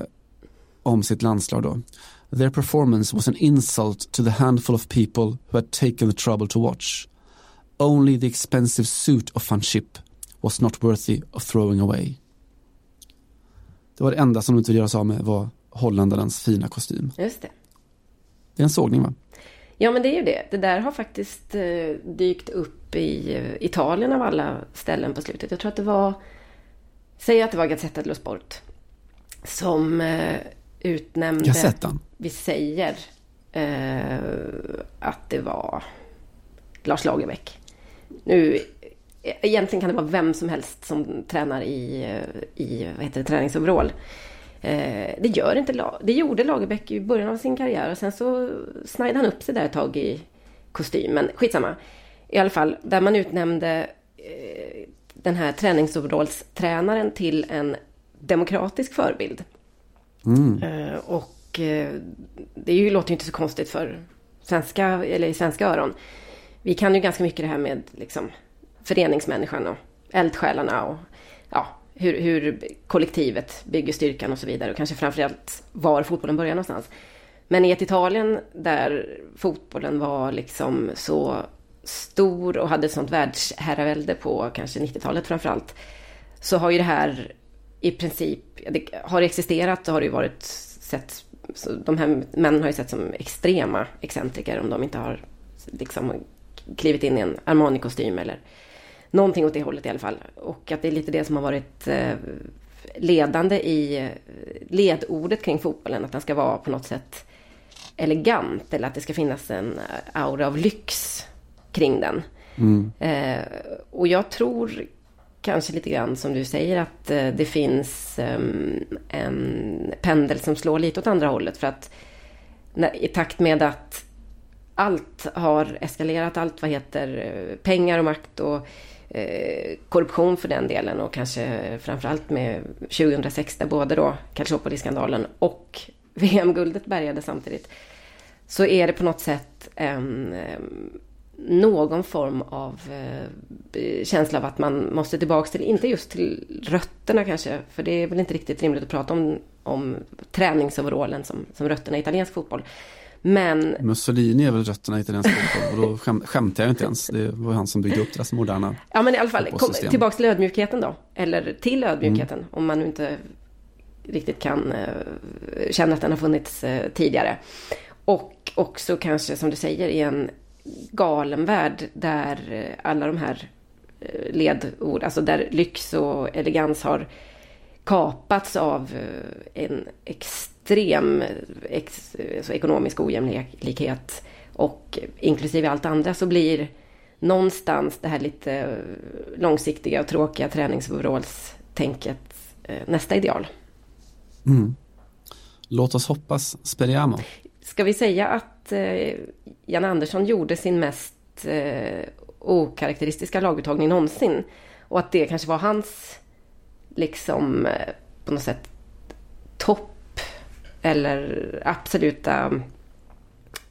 om sitt landslag då. Their performance was an insult to the handful of people who had taken the trouble to watch. Only the expensive suit of Van Chip was not worthy of throwing away. Det var det enda som de inte ville göra sig av med var holländarens fina kostym. Just det. Det är en sågning va? Ja men det är ju det. Det där har faktiskt eh, dykt upp i eh, Italien av alla ställen på slutet. Jag tror att det var, säg att det var Gazzetta dello Sport. Som eh, utnämnde... Gazettan? Vi säger eh, att det var Lars Lagerbäck. Nu, egentligen kan det vara vem som helst som tränar i, i vad heter det, träningsoverall. Eh, det gör inte Det gjorde Lagerbäck i början av sin karriär och sen så snajde han upp sig där ett tag i kostym. Men skitsamma. I alla fall, där man utnämnde eh, den här träningsoverallstränaren till en demokratisk förebild. Mm. Eh, och eh, det ju, låter ju inte så konstigt för svenska, eller i svenska öron. Vi kan ju ganska mycket det här med liksom, föreningsmänniskan och eldsjälarna och ja, hur, hur kollektivet bygger styrkan och så vidare. Och kanske framförallt var fotbollen börjar någonstans. Men i ett Italien där fotbollen var liksom så stor och hade sånt världsherravälde på kanske 90-talet framförallt. Så har ju det här i princip, det har existerat och har det ju varit sett, de här männen har ju sett som extrema excentriker om de inte har liksom klivit in i en Armani-kostym eller någonting åt det hållet i alla fall. Och att det är lite det som har varit eh, ledande i eh, ledordet kring fotbollen, att den ska vara på något sätt elegant eller att det ska finnas en aura av lyx kring den. Mm. Eh, och jag tror kanske lite grann som du säger att eh, det finns ehm, en pendel som slår lite åt andra hållet. För att i takt med att allt har eskalerat, allt vad heter eh, pengar och makt och eh, korruption för den delen och kanske framförallt med 2006 där både då Calciopoli-skandalen och [LAUGHS] VM-guldet bärgade samtidigt. Så är det på något sätt en någon form av eh, känsla av att man måste tillbaka till, inte just till rötterna kanske, för det är väl inte riktigt rimligt att prata om, om träningsoverallen som, som rötterna i italiensk fotboll. Men Mussolini är väl rötterna i italiensk fotboll och då skäm, skämtar jag inte ens. Det var han som byggde upp deras moderna Ja men i alla fall, kom, tillbaks till ödmjukheten då. Eller till ödmjukheten, om man nu inte riktigt kan eh, känna att den har funnits eh, tidigare. Och också kanske, som du säger, i en galen värld där eh, alla de här eh, ledord, alltså där lyx och elegans har kapats av eh, en extrem ex, alltså ekonomisk ojämlikhet och inklusive allt andra så blir någonstans det här lite långsiktiga och tråkiga träningsoverallstänket nästa ideal. Mm. Låt oss hoppas, speriamo. Ska vi säga att eh, Jan Andersson gjorde sin mest eh, okaraktäristiska laguttagning någonsin och att det kanske var hans liksom eh, på något sätt topp eller absoluta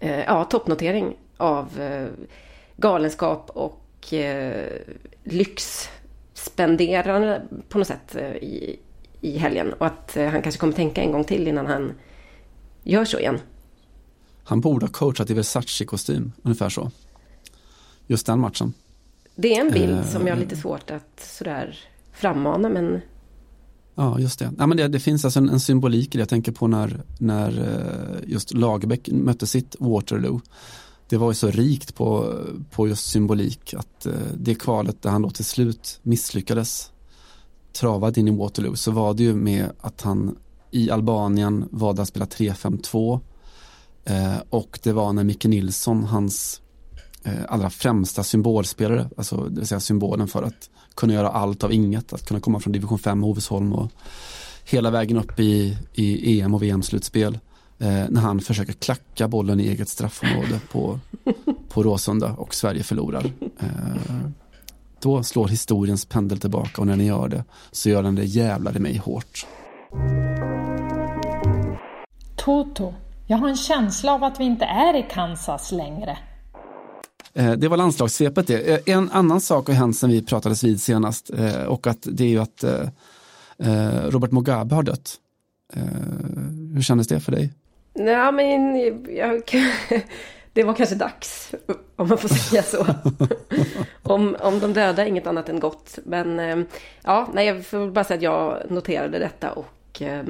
eh, ja, toppnotering av eh, galenskap och eh, lyxspenderande på något sätt eh, i, i helgen. Och att eh, han kanske kommer tänka en gång till innan han gör så igen. Han borde ha coachat i Versace-kostym, ungefär så. Just den matchen. Det är en bild Eh. som jag har lite svårt att sådär frammana men Ja, just det. Ja, men det, det finns alltså en, en symbolik i det. Jag tänker på när, när eh, just Lagerbäck mötte sitt Waterloo. Det var ju så rikt på, på just symbolik att eh, det kvalet där han då till slut misslyckades travade in i Waterloo så var det ju med att han i Albanien valde att spela 3-5-2 eh, och det var när Micke Nilsson, hans eh, allra främsta symbolspelare, alltså det vill säga symbolen för att kunna göra allt av inget, att kunna komma från division 5 Hovesholm och hela vägen upp i, i EM och VM-slutspel. Eh, när han försöker klacka bollen i eget straffområde på, på Råsunda och Sverige förlorar. Eh, då slår historiens pendel tillbaka och när ni gör det så gör den det jävlar i mig hårt. Toto, jag har en känsla av att vi inte är i Kansas längre. Eh, Det var landslagssvepet det. Eh, En annan sak har hänt sen vi pratades vid senast eh, och att det är ju att Robert Mugabe har dött. Hur kändes det för dig? Nej, men jag, [LAUGHS] det var kanske dags, om man får säga så. [LAUGHS] om, om de döda är inget annat än gott. Men ja, nej, jag får bara säga att jag noterade detta och eh,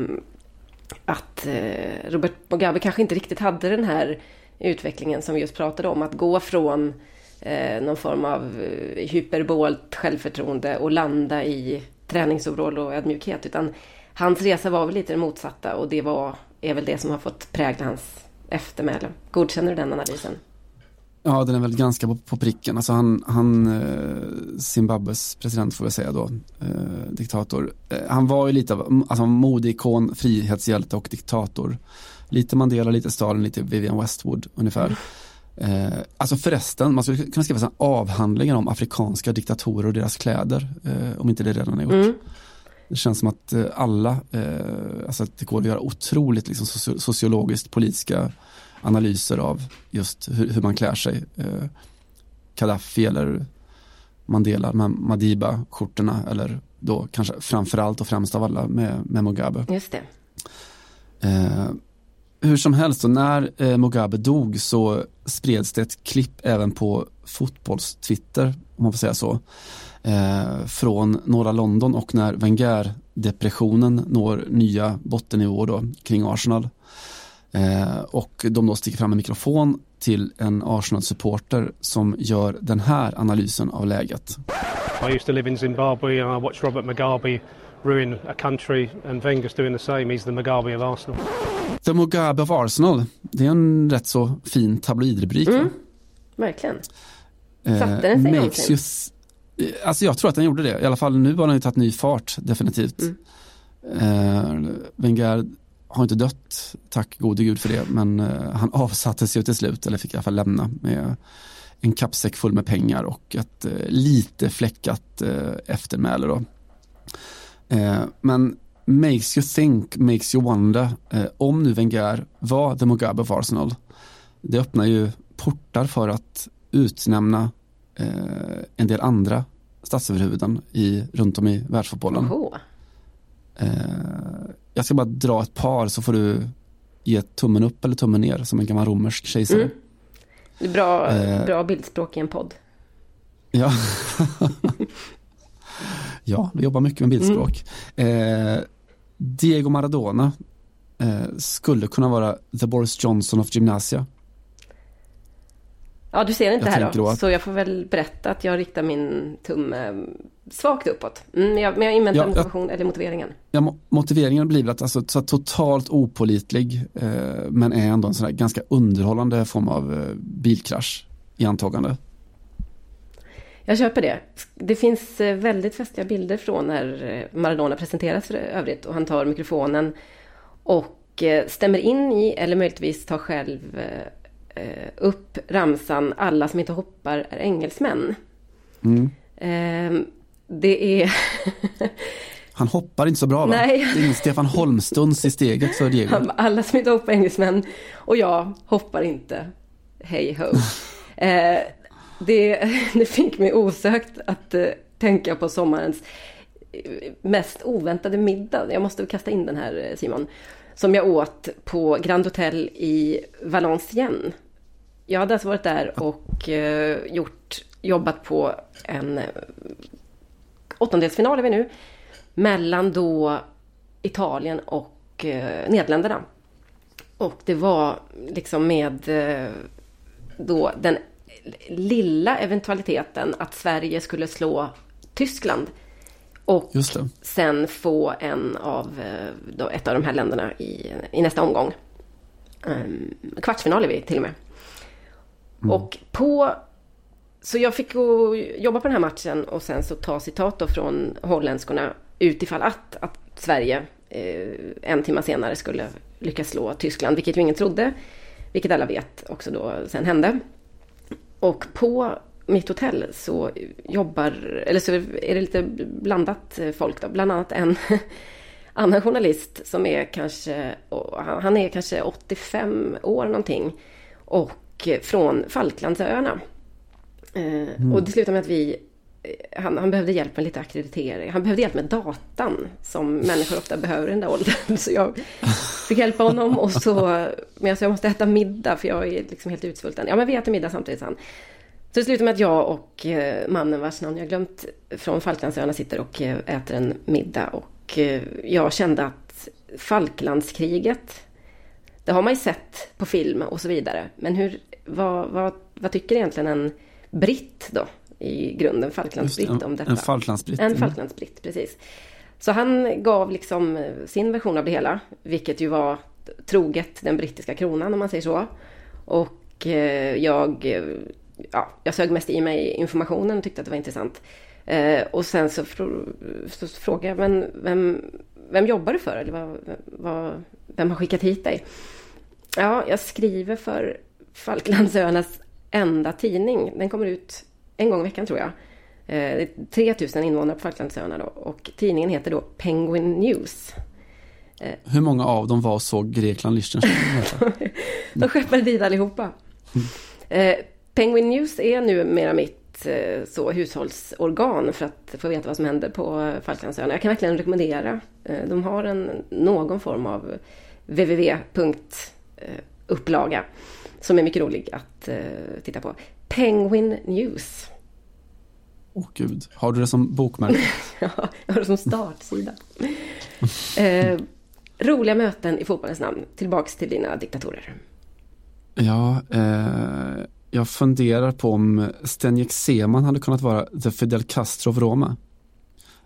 att eh, Robert Mugabe kanske inte riktigt hade den här utvecklingen som vi just pratade om. Att gå från eh, någon form av eh, hyperbolt självförtroende och landa i träningsoverall och ödmjukhet. Utan hans resa var väl lite det motsatta och det var, är väl det som har fått prägla hans eftermäle. Godkänner du den analysen? Ja, den är väl ganska på, på pricken. Alltså han, han eh, Zimbabwes president får jag säga då, eh, diktator. Eh, han var ju lite av alltså, modeikon, frihetshjälte och diktator. Lite Mandela, lite Stalin, lite Vivian Westwood ungefär. Eh, alltså förresten, man skulle kunna skriva avhandlingar om afrikanska diktatorer och deras kläder, eh, om inte det redan är gjort. Mm. Det känns som att eh, alla, alltså att det går att göra otroligt liksom, soci- sociologiskt politiska analyser av just hur, hur man klär sig. Eh, Gaddafi eller Mandela, Madiba-skjortorna eller då kanske framförallt och främst av alla med, med Mugabe. Just det. Eh, hur som helst, när eh, Mugabe dog så spreds det ett klipp även på fotbollstwitter, om man får säga så, eh, från norra London och när Wenger-depressionen når nya bottennivåer då, kring Arsenal. Eh, och de då sticker fram en mikrofon till en Arsenal-supporter som gör den här analysen av läget. I used to live in Zimbabwe and I watched Robert Mugabe ruin a country and Wenger's doing the same. He's the Mugabe of Arsenal. The Mugabe of Arsenal, det är en rätt så fin tabloidrubrik. Mm. Verkligen. Eh, Satte den sig makes you eh, Alltså jag tror att den gjorde det. I alla fall nu har den ju tagit ny fart, definitivt. Mm. Eh, Wenger har inte dött, tack gode gud för det. Men eh, han [LAUGHS] avsattes ju till slut, eller fick i alla fall lämna med en kappsäck full med pengar och ett eh, lite fläckat eh, eftermäle då. Men makes you think, makes you wonder. Om nu Wenger var the Mugabe of Arsenal, det öppnar ju portar för att utnämna en del andra statsöverhuvuden i, runt om i världsfotbollen. Oho. Jag ska bara dra ett par så får du ge tummen upp eller tummen ner som en gammal romersk kejsare. Mm. Det är bra, Eh. bra bildspråk i en podd. Ja. [LAUGHS] ja, vi jobbar mycket med bildspråk. Eh, Diego Maradona eh, skulle kunna vara the Boris Johnson of Gymnasia. Ja, du ser inte Jag här då, att- så jag får väl berätta att jag riktar min tumme svagt uppåt. Mm, jag, men jag inväntar Ja, jag- motivation, eller motiveringen. Ja, mo- motiveringen blir väl att alltså, så totalt opålitlig eh, men är ändå en sån här ganska underhållande form av eh, bilkrasch i antagande. Jag köper det. Det finns eh, väldigt festliga bilder från när eh, Maradona presenteras för övrigt och han tar mikrofonen och eh, stämmer in i, eller möjligtvis tar själv upp ramsan Alla som inte hoppar är engelsmän. Mm. Eh, Det är... [LAUGHS] Han hoppar inte så bra va? Nej. Det är ingen Stefan Holmstuns i steget för Diego. Alla som inte hoppar engelsmän och jag hoppar inte. Hej ho. [LAUGHS] eh, det, [LAUGHS] det fick mig osökt att eh, tänka på sommarens eh, mest oväntade middag. Jag måste kasta in den här eh, Simon. Som jag åt på Grand Hotel i Valenciennes. Jag hade alltså varit där och eh, gjort, jobbat på en eh, åttondelsfinal är vi nu. Mellan då Italien och eh, Nederländerna. Och det var liksom med eh, då den lilla eventualiteten att Sverige skulle slå Tyskland. Och sen få en av, eh, då, ett av de här länderna i, i nästa omgång. Um, kvartsfinal är vi till och med. Och på... Så jag fick jobba på den här matchen och sen så ta citat då från holländskorna utifall att, att Sverige eh, en timme senare skulle lyckas slå Tyskland, vilket ju ingen trodde. Vilket alla vet också då sen hände. Och på mitt hotell så jobbar, eller så är det lite blandat eh, folk då. Bland annat en [LAUGHS] annan journalist som är kanske, han är kanske 85 år någonting. Och eh, från Falklandsöarna. Eh, Och det slutade med att vi han, han behövde hjälp med lite akkreditering. Han behövde hjälp med datan som människor ofta behöver i den där åldern. [LAUGHS] Så jag fick hjälpa honom och så, men jag sa jag måste äta middag för jag är liksom helt utsvulten. Ja men vi äter middag samtidigt sa han. Så det slutar med att jag och eh, mannen vars namn jag glömt från Falklandsöarna sitter och eh, äter en middag. Och eh, jag kände att Falklandskriget, det har man ju sett på film och så vidare. Men hur, vad, vad, vad tycker egentligen en britt då? I grunden, Falklandsbritt en, om detta. en Falklandsbritt. En Mm. Falklandsbritt, precis. Så han gav liksom sin version av det hela, vilket ju var troget den brittiska kronan om man säger så. Och jag, ja, jag sög mest i mig informationen och tyckte att det var intressant. Eh, och sen så, så frågade jag, men vem, vem jobbar du för? Eller vad, vad, vem har skickat hit dig? Ja, jag skriver för Falklandsöarnas enda tidning. Den kommer ut en gång i veckan tror jag. Eh, Det är 3000 invånare på Falklandsöarna då. Och tidningen heter då Penguin News. Hur många av dem var så Grekland, Liechtenstein? [LAUGHS] De skeppade dit allihopa. Eh, Penguin News är numera mitt eh, så, hushållsorgan för att få veta vad som händer på eh, Falklandsöarna. Jag kan verkligen rekommendera. Eh, de har en, någon form av www.upplaga som är mycket rolig att eh, titta på. Penguin News. Åh gud, har du det som bokmärke? [LAUGHS] Ja, jag har det som startsida. [LAUGHS] Eh, roliga möten i fotbollens namn. Tillbaks till dina diktatorer. Ja, eh, jag funderar på om Stenjek Seman hade kunnat vara the Fidel Castro av Roma.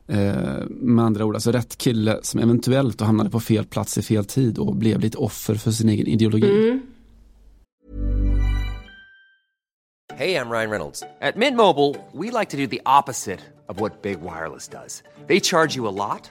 Eh, med andra ord, alltså rätt kille som eventuellt hamnade på fel plats i fel tid och blev lite offer för sin egen ideologi. Mm. Hey, I'm Ryan Reynolds. At Mint Mobile, we like to do the opposite of what Big Wireless does. They charge you a lot,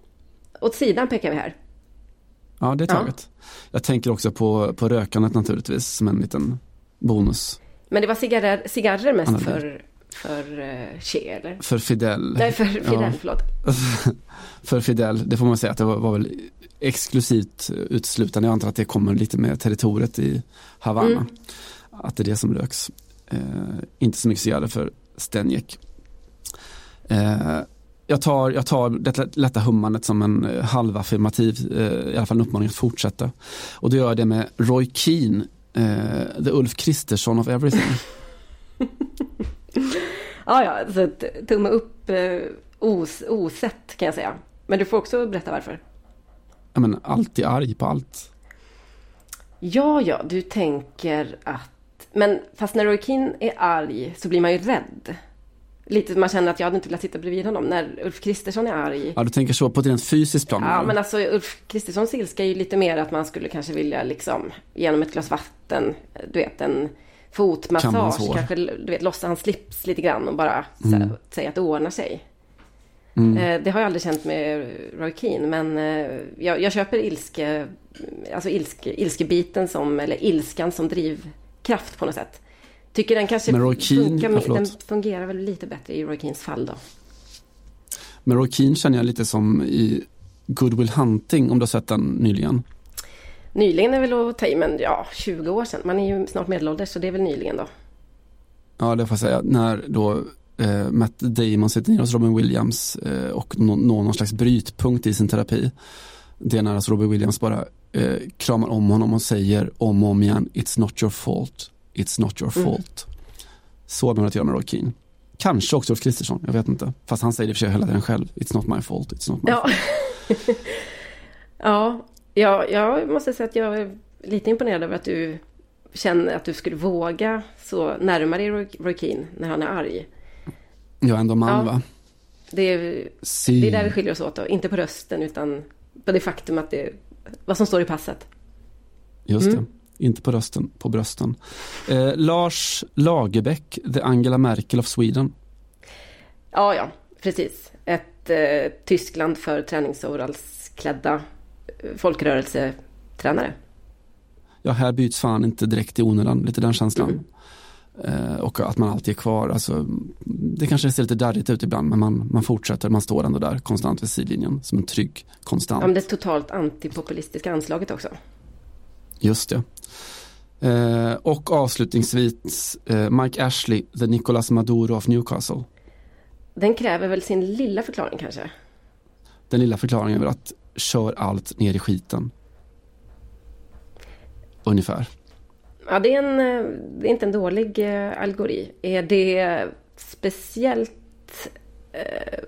åt sidan pekar vi här. Ja, det är taget. Jag tänker också på, på rökandet naturligtvis som en liten bonus. Men det var cigarrer, cigarrer mest Analogi. för, för uh, Che, eller? För Fidel. Nej, för Fidel, Ja. förlåt. [LAUGHS] för Fidel, det får man säga att det var, var väl exklusivt uteslutande. Jag antar att det kommer lite med territoriet i Havanna. Mm. Att det är det som röks. Eh, inte så mycket cigarrer för Stenjek. Eh, jag tar, jag tar det lätta hummandet som en eh, halvaffirmativ, eh, i alla fall en uppmaning att fortsätta. Och då gör jag det med Roy Keane, eh, the Ulf Kristersson of everything. [LAUGHS] Ja, ja, så tumme upp eh, os, osett kan jag säga. Men du får också berätta varför. Jag menar, alltid arg på allt. Ja, ja, du tänker att... Men fast när Roy Keane är arg så blir man ju rädd. Lite, man känner att jag hade inte velat sitta bredvid honom. När Ulf Kristersson är arg. Ja, du tänker så på ett rent fysiskt plan. Ja, men alltså Ulf Kristerssons ilska är ju lite mer att man skulle kanske vilja liksom genom ett glas vatten, du vet en fotmassage, kanske du vet lossa hans slips lite grann och bara Mm. sä- säga att det ordnar sig. Mm. Eh, Det har jag aldrig känt med Roy Keane, men eh, jag, jag köper ilske, alltså ilske, ilskebiten som, eller ilskan som drivkraft på något sätt. Tycker den kanske Men Roy Keane- funkar, ja, den fungerar väl lite bättre i Roy Keanes fall då. Men Roy Keane känner jag lite som i Good Will Hunting, om du har sett den nyligen. Nyligen är väl att ta i, men ja, 20 år sedan. Man är ju snart medelålders, så det är väl nyligen då. Ja, det får jag säga. När då eh, Matt Damon sitter ner hos Robin Williams eh, och nå- når någon slags brytpunkt i sin terapi. Det är när alltså Robin Williams bara eh, kramar om honom och säger om och om igen It's not your fault, it's not your Mm. fault. Så har man att göra med Roy Keane. Kanske också Ulf Kristersson, jag vet inte. Fast han säger det för sig hela tiden själv. It's not my fault, it's not my Ja. fault. [LAUGHS] ja, ja, jag måste säga att jag är lite imponerad över att du känner att du skulle våga så närma dig Roy Keane när han är arg. Jag är ändå man Ja. va? Det är, Si. det är där vi skiljer oss åt då. Inte på rösten utan på det faktum att det vad som står i passet. Just Mm. det, inte på rösten, på brösten. Eh, Lars Lagerbäck, the Angela Merkel of Sweden. Ja, ja, precis. Ett eh, Tyskland för träningsoverallsklädda eh, folkrörelsetränare. Ja, här byts fan inte direkt i onödan, lite den känslan. Mm. Eh, och att man alltid är kvar, alltså, det kanske ser lite darrigt ut ibland, men man, man fortsätter, man står ändå där konstant vid sidlinjen som en trygg konstant. Ja, men det totalt antipopulistiska anslaget också. Just det. Eh, och avslutningsvis eh, Mike Ashley, the Nicolas Maduro of Newcastle. Den kräver väl sin lilla förklaring kanske. Den lilla förklaringen är väl att kör allt ner i skiten. Ungefär. Ja, det är, en, eh, det är inte en dålig eh, algori. Är det speciellt... Eh,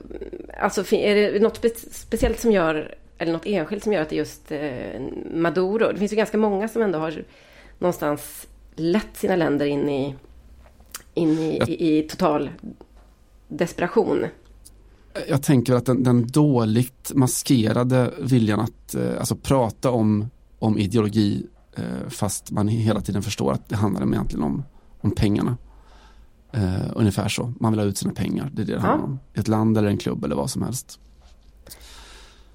alltså är det något spe, speciellt som gör, eller något enskilt som gör att det är just eh, Maduro? Det finns ju ganska många som ändå har någonstans lett sina länder in i, in i, Ja. i, i total desperation. Jag tänker att den, den dåligt maskerade viljan att eh, alltså, prata om, om ideologi eh, fast man hela tiden förstår att det handlar egentligen om, om pengarna. Eh, ungefär så. Man vill ha ut sina pengar. Det är det det Ja. handlar om. Ett land eller en klubb eller vad som helst.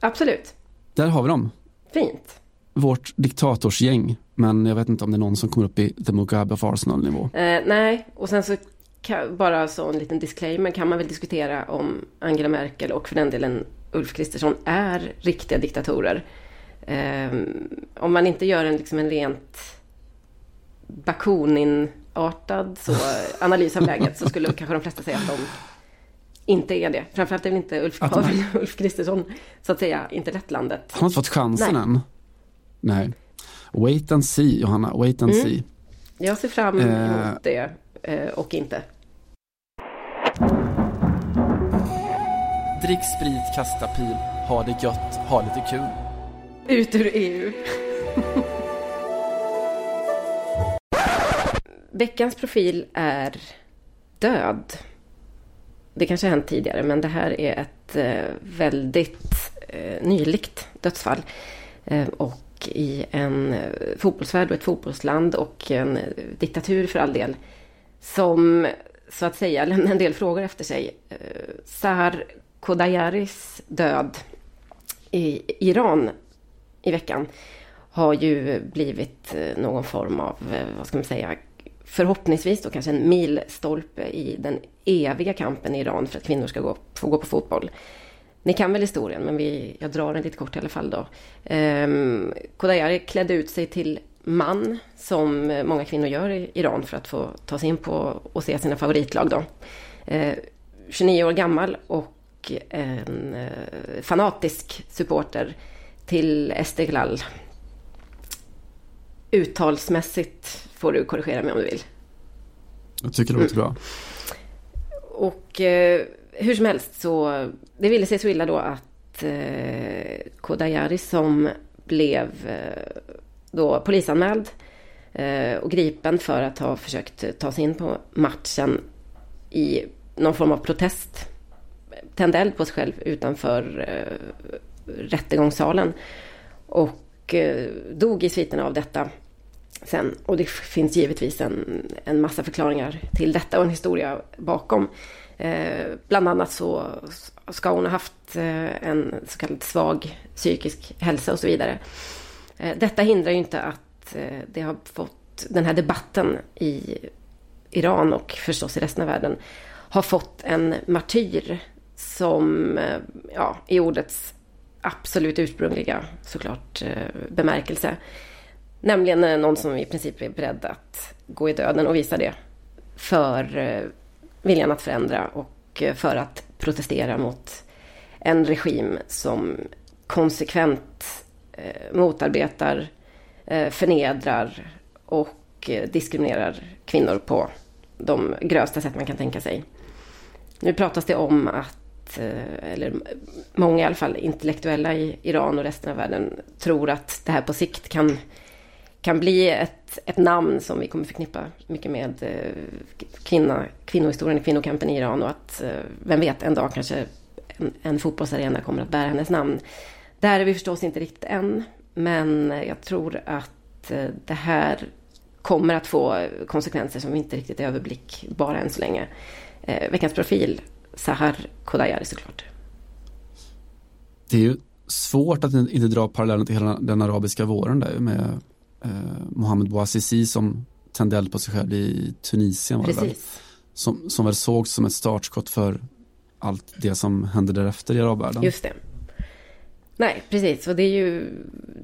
Absolut. Där har vi dem. Fint. Vårt diktatorsgäng. Men jag vet inte om det är någon som kommer upp i The Mugabe of Arsenal nivå. Eh, nej, och sen så kan, bara så en liten disclaimer kan man väl diskutera om Angela Merkel och för den delen Ulf Kristersson är riktiga diktatorer. Eh, om man inte gör en, liksom en rent Bakunin-artad analys av läget så skulle kanske de flesta säga att de inte är det. Framförallt är väl inte Ulf, Att väl [LAUGHS] Ulf Kristersson, så att säga, inte lett landet. Han har inte fått chansen Nej. än. Nej. Wait and see, Johanna. Wait and Mm. see. Jag ser fram Eh. emot det eh, och inte. Drick sprit, kasta pil, ha det gött, ha lite kul. Ut ur EU. [LAUGHS] Veckans profil är död. Det kanske har hänt tidigare, men det här är ett eh, väldigt eh, nyligt dödsfall. Eh, och i en fotbollsvärld och ett fotbollsland och en diktatur för all del. Som så att säga [LAUGHS] lämnar en del frågor efter sig. Sahar Khodayaris död i Iran i veckan har ju blivit någon form av, vad ska man säga, förhoppningsvis då kanske en milstolpe i den eviga kampen i Iran för att kvinnor ska gå, få gå på fotboll. Ni kan väl historien, men vi, jag drar den lite kort i alla fall då. Ehm, Kodayari klädde ut sig till man, som många kvinnor gör i Iran för att få ta sig in på och se sina favoritlag då. Ehm, 29 år gammal och en eh, fanatisk supporter till Esteghlal. Uttalsmässigt får du korrigera mig om du vill. Jag tycker det låter mm. bra. Och eh, hur som helst så, det ville sig så illa då att eh, Kodayari som blev eh, då polisanmäld eh, och gripen för att ha försökt ta sig in på matchen i någon form av protest. Tände eld på sig själv utanför eh, rättegångssalen. Och och eh, dog i sviterna av detta sen. Och det finns givetvis en, en massa förklaringar till detta och en historia bakom. Eh, bland annat så ska hon ha haft eh, en så kallad svag psykisk hälsa och så vidare. Eh, detta hindrar ju inte att eh, det har fått den här debatten i Iran och förstås i resten av världen har fått en martyr som eh, ja, i ordets absolut ursprungliga såklart eh, bemärkelse. Nämligen eh, någon som i princip är beredd att gå i döden och visa det för eh, viljan att förändra och för att protestera mot en regim som konsekvent motarbetar, förnedrar och diskriminerar kvinnor på de grövsta sätt man kan tänka sig. Nu pratas det om att, Eh, eller många i alla fall, intellektuella i Iran och resten av världen tror att det här på sikt kan kan bli ett, ett namn som vi kommer förknippa mycket med eh, kvinna, kvinnohistorien, kvinnokampen i Iran och att, eh, vem vet, en dag kanske en, en fotbollsarena kommer att bära hennes namn. Där är vi förstås inte riktigt än, men jag tror att det här kommer att få konsekvenser som vi inte riktigt är överblickbara än så länge. Veckans profil, Sahar Kodayari såklart. Det är ju svårt att inte dra parallellen till hela den arabiska våren där med eh, Mohamed Bouazizi som tände eld på sig själv i Tunisien. Var det väl? Som, som väl sågs som ett startskott för allt det som hände därefter i arabvärlden. Just det. Nej, precis. Och det är ju,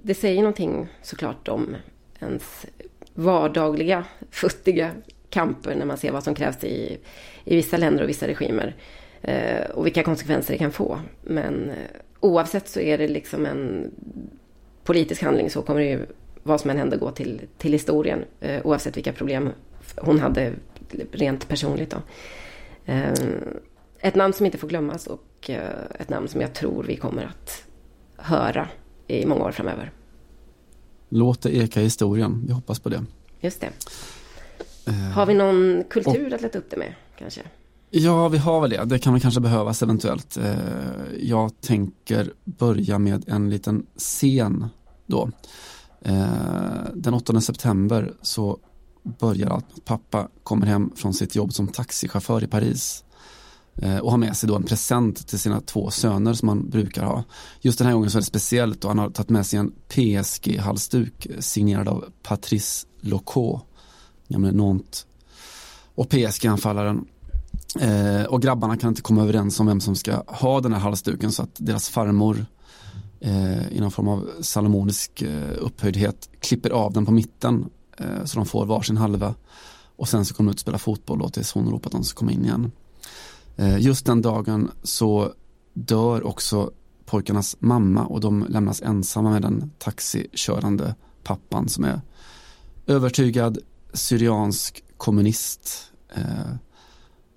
det säger någonting såklart om ens vardagliga, futtiga kamper när man ser vad som krävs i, i vissa länder och vissa regimer. Eh, och vilka konsekvenser det kan få. Men eh, oavsett så är det liksom en politisk handling så kommer det ju vad som än hände gå till, till historien eh, oavsett vilka problem hon hade rent personligt. Då. Ett namn som inte får glömmas och ett namn som jag tror vi kommer att höra i många år framöver. Låt det eka i historien, vi hoppas på det. Just det. Har vi någon kultur och, att leta upp det med kanske? Ja, vi har väl det. Det kan väl kanske behövas eventuellt. Eh, jag tänker börja med en liten scen då. Eh, den 8 september så börjar allt med att pappa kommer hem från sitt jobb som taxichaufför i Paris eh, och har med sig då en present till sina två söner som han brukar ha. Just den här gången så är det speciellt och han har tagit med sig en PSG-halsduk signerad av Patrice Locot, gamle Nantes och PSG-anfallaren. Eh, och grabbarna kan inte komma överens om vem som ska ha den här halsduken så att deras farmor eh, i någon form av salomonisk eh, upphöjdhet klipper av den på mitten eh, så de får varsin halva och sen så kommer de ut och spela fotboll då tills hon ropar att de ska komma in igen. Eh, just den dagen så dör också pojkarnas mamma och de lämnas ensamma med den taxikörande pappan som är övertygad syriansk kommunist. Eh,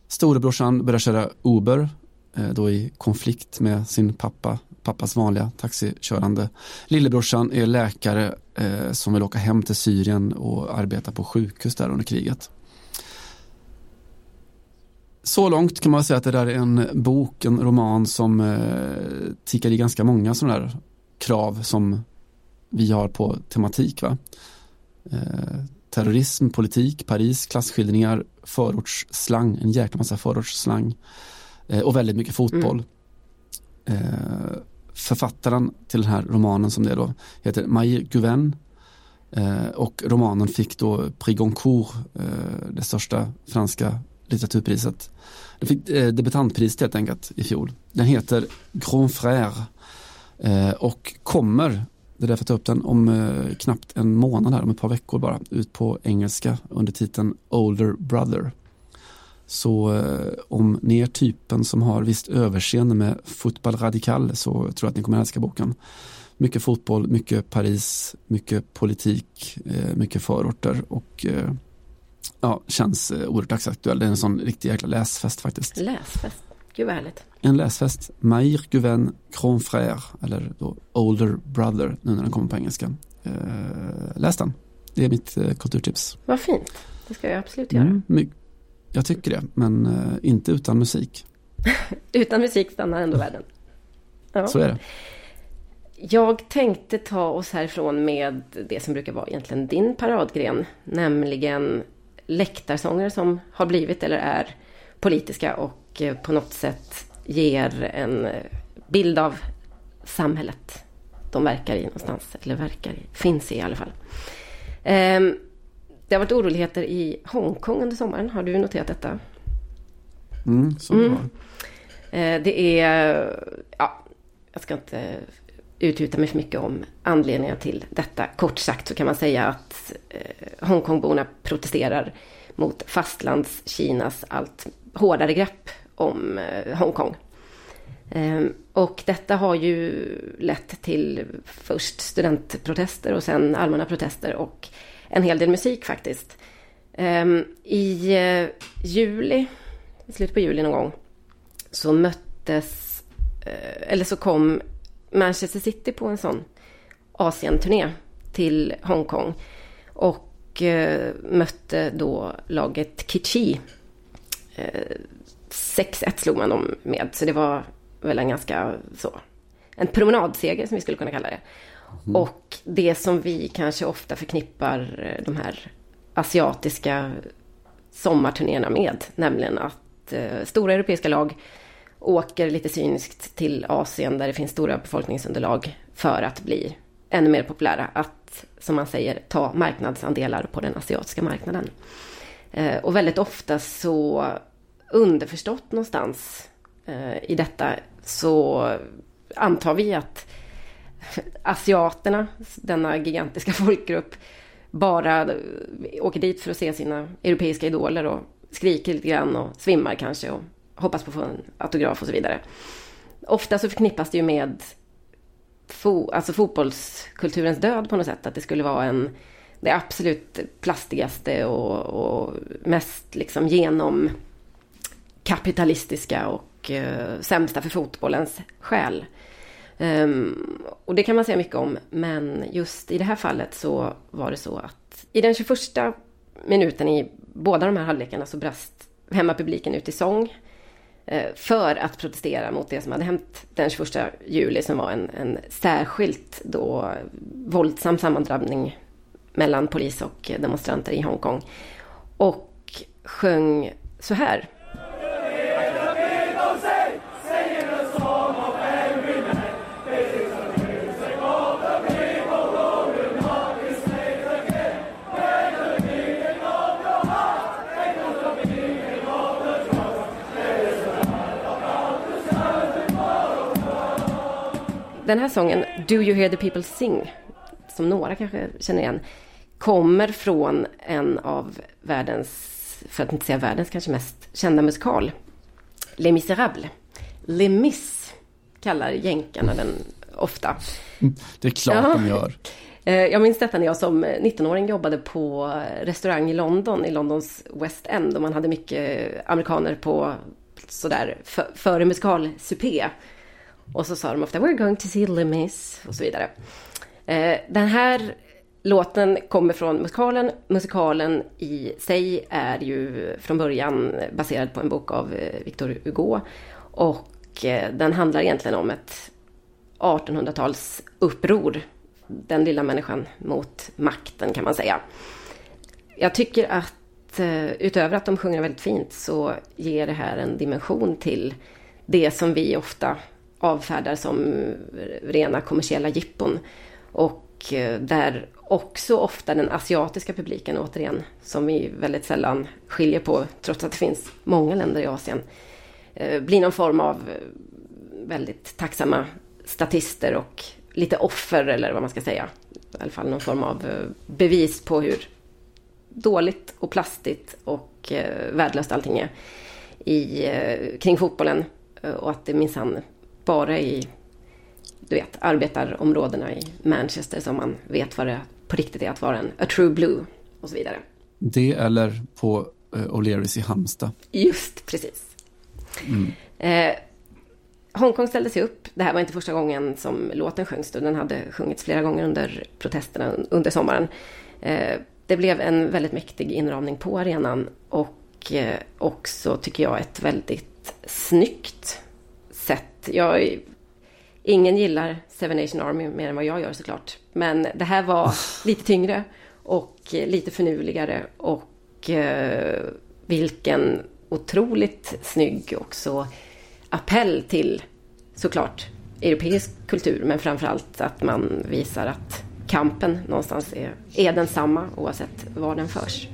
storebrorsan börjar köra Uber eh, då i konflikt med sin pappa pappas vanliga taxikörande. Lillebrorsan är läkare eh, som vill åka hem till Syrien och arbeta på sjukhus där under kriget. Så långt kan man säga att det där är en bok, en roman som eh, tickar i ganska många sådana där krav som vi har på tematik. Va? Eh, terrorism, politik, Paris, klasskildringar, förortsslang, en jäkla massa förortsslang eh, och väldigt mycket fotboll. Mm. Eh, författaren till den här romanen som det är då heter Maïr Guven. Eh, och romanen fick då Prix Goncourt, eh, det största franska litteraturpriset. Den fick eh, debutantpriset helt enkelt i fjol. Den heter Grand Frère eh, och kommer, det är därför jag tar upp den, om eh, knappt en månad här, om ett par veckor bara, ut på engelska under titeln Older Brother. Så eh, om ni är typen som har visst överseende med fotboll radikal så tror jag att ni kommer älska boken. Mycket fotboll, mycket Paris, mycket politik, eh, mycket förorter och eh, ja, känns eh, oerhört dagsaktuell. Det är en sån riktig jäkla läsfest faktiskt. Läsfest, gud vad härligt. En läsfest, Maïr Guven Grand Frère eller då Older Brother nu när den kommer på engelska. Eh, läs den, det är mitt eh, kulturtips. Vad fint, det ska jag absolut göra. Mm, my- jag tycker det, men eh, inte utan musik. [LAUGHS] Utan musik stannar ändå världen. Ja. Så är det. Jag tänkte ta oss härifrån med det som brukar vara egentligen din paradgren, nämligen läktarsånger som har blivit eller är politiska och eh, på något sätt ger en eh, bild av samhället de verkar i någonstans, eller verkar i, finns i i alla fall. Ehm, Det har varit oroligheter i Hongkong under sommaren, har du noterat detta? Mm, det Mm. Eh, Det är, ja, jag ska inte utgjuta mig för mycket om anledningar till detta. Kort sagt så kan man säga att Hongkongborna protesterar mot fastlands-Kinas allt hårdare grepp om eh, Hongkong. Ehm, och detta har ju lett till först studentprotester och sen allmänna protester och en hel del musik faktiskt. Ehm, I eh, juli, i slutet på juli någon gång, så möttes, eh, eller så kom Manchester City på en sån Asien-turné till Hongkong. Och mötte då laget Kichi. Eh, 6-1 slog man dem med, så det var väl en ganska så, en promenadseger som vi skulle kunna kalla det. Och det som vi kanske ofta förknippar eh, de här asiatiska sommarturnéerna med, nämligen att eh, stora europeiska lag åker lite cyniskt till Asien där det finns stora befolkningsunderlag för att bli ännu mer populära. Att, som man säger, ta marknadsandelar på den asiatiska marknaden. Eh, och väldigt ofta så underförstått någonstans eh, i detta så antar vi att asiaterna, denna gigantiska [LAUGHS] folkgrupp, bara eh, åker dit för att se sina europeiska idoler och skriker lite grann och svimmar kanske och hoppas på att få en autograf och så vidare. Ofta så förknippas det ju med fo, alltså fotbollskulturens död på något sätt. Att det skulle vara en, det absolut plastigaste och, och mest liksom genom kapitalistiska och eh, sämsta för fotbollens själ. Ehm, och det kan man säga mycket om, men just i det här fallet så var det så att i den 21 minuten i båda de här halvlekarna så brast hemmapubliken ut i sång eh, för att protestera mot det som hade hänt den 21 juli som var en, en särskilt då våldsam sammandrabbning mellan polis och demonstranter i Hongkong. Och sjöng så här. Den här sången, Do you hear the people sing, som några kanske känner igen, kommer från en av världens, för att inte säga världens kanske mest kända musikal, Les Misérables. Les Mis kallar jänkarna den ofta. Det är klart Ja. de gör. [LAUGHS] Eh, Jag minns detta när jag som 19-åring jobbade på restaurang i London, i Londons West End. Och man hade mycket amerikaner på sådär för, före musikalsupé. Och så sa de ofta We're going to see Les och så vidare. Eh, Den här låten kommer från musikalen. Musikalen i sig är ju från början baserad på en bok av eh, Victor Hugo. Och eh, den handlar egentligen om ett 1800-tals uppror. Den lilla människan mot makten kan man säga. Jag tycker att eh, utöver att de sjunger väldigt fint så ger det här en dimension till det som vi ofta avfärdar som rena kommersiella jippon. Och eh, där också ofta den asiatiska publiken, återigen, som vi väldigt sällan skiljer på, trots att det finns många länder i Asien, eh, blir någon form av eh, väldigt tacksamma statister och lite offer, eller vad man ska säga. I alla fall någon form av bevis på hur dåligt och plastigt och värdelöst allting är i, kring fotbollen. Och att det minsann bara i du vet, arbetarområdena i Manchester som man vet vad det på riktigt är att vara en a true blue och så vidare. Det eller på eh, O'Learys i Halmstad. Just precis. Mm. Eh, Hongkong ställde sig upp. Det här var inte första gången som låten sjöngs. Den hade sjungits flera gånger under protesterna under sommaren. Eh, det blev en väldigt mäktig inramning på arenan och eh, också, tycker jag, ett väldigt snyggt sätt. Jag Ingen gillar Seven Nation Army mer än vad jag gör såklart. Men det här var lite tyngre och lite förnuligare och eh, vilken otroligt snygg också appell till såklart europeisk kultur men framförallt att man visar att kampen någonstans är, är densamma oavsett var den förs.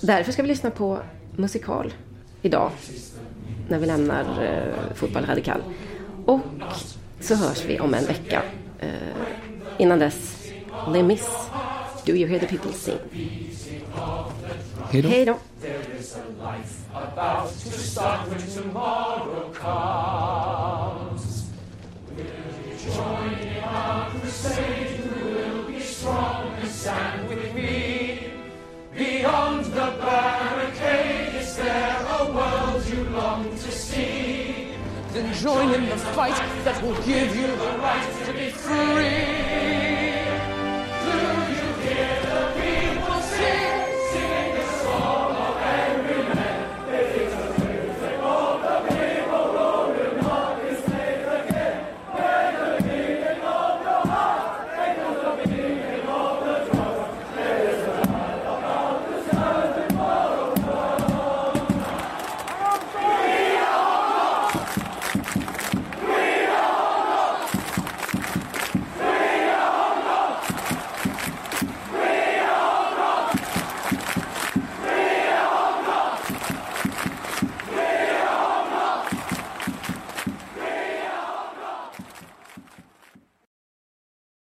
Därför ska vi lyssna på musikal idag när vi lämnar eh, Fotboll Radikal. Och så hörs vi om en vecka. Uh, innan dess, Les Mis, Do You Hear The People Sing. Hej då. Hej då. Beyond the barricade, is there a world long to see? then join in the fight that will give you the right to be free.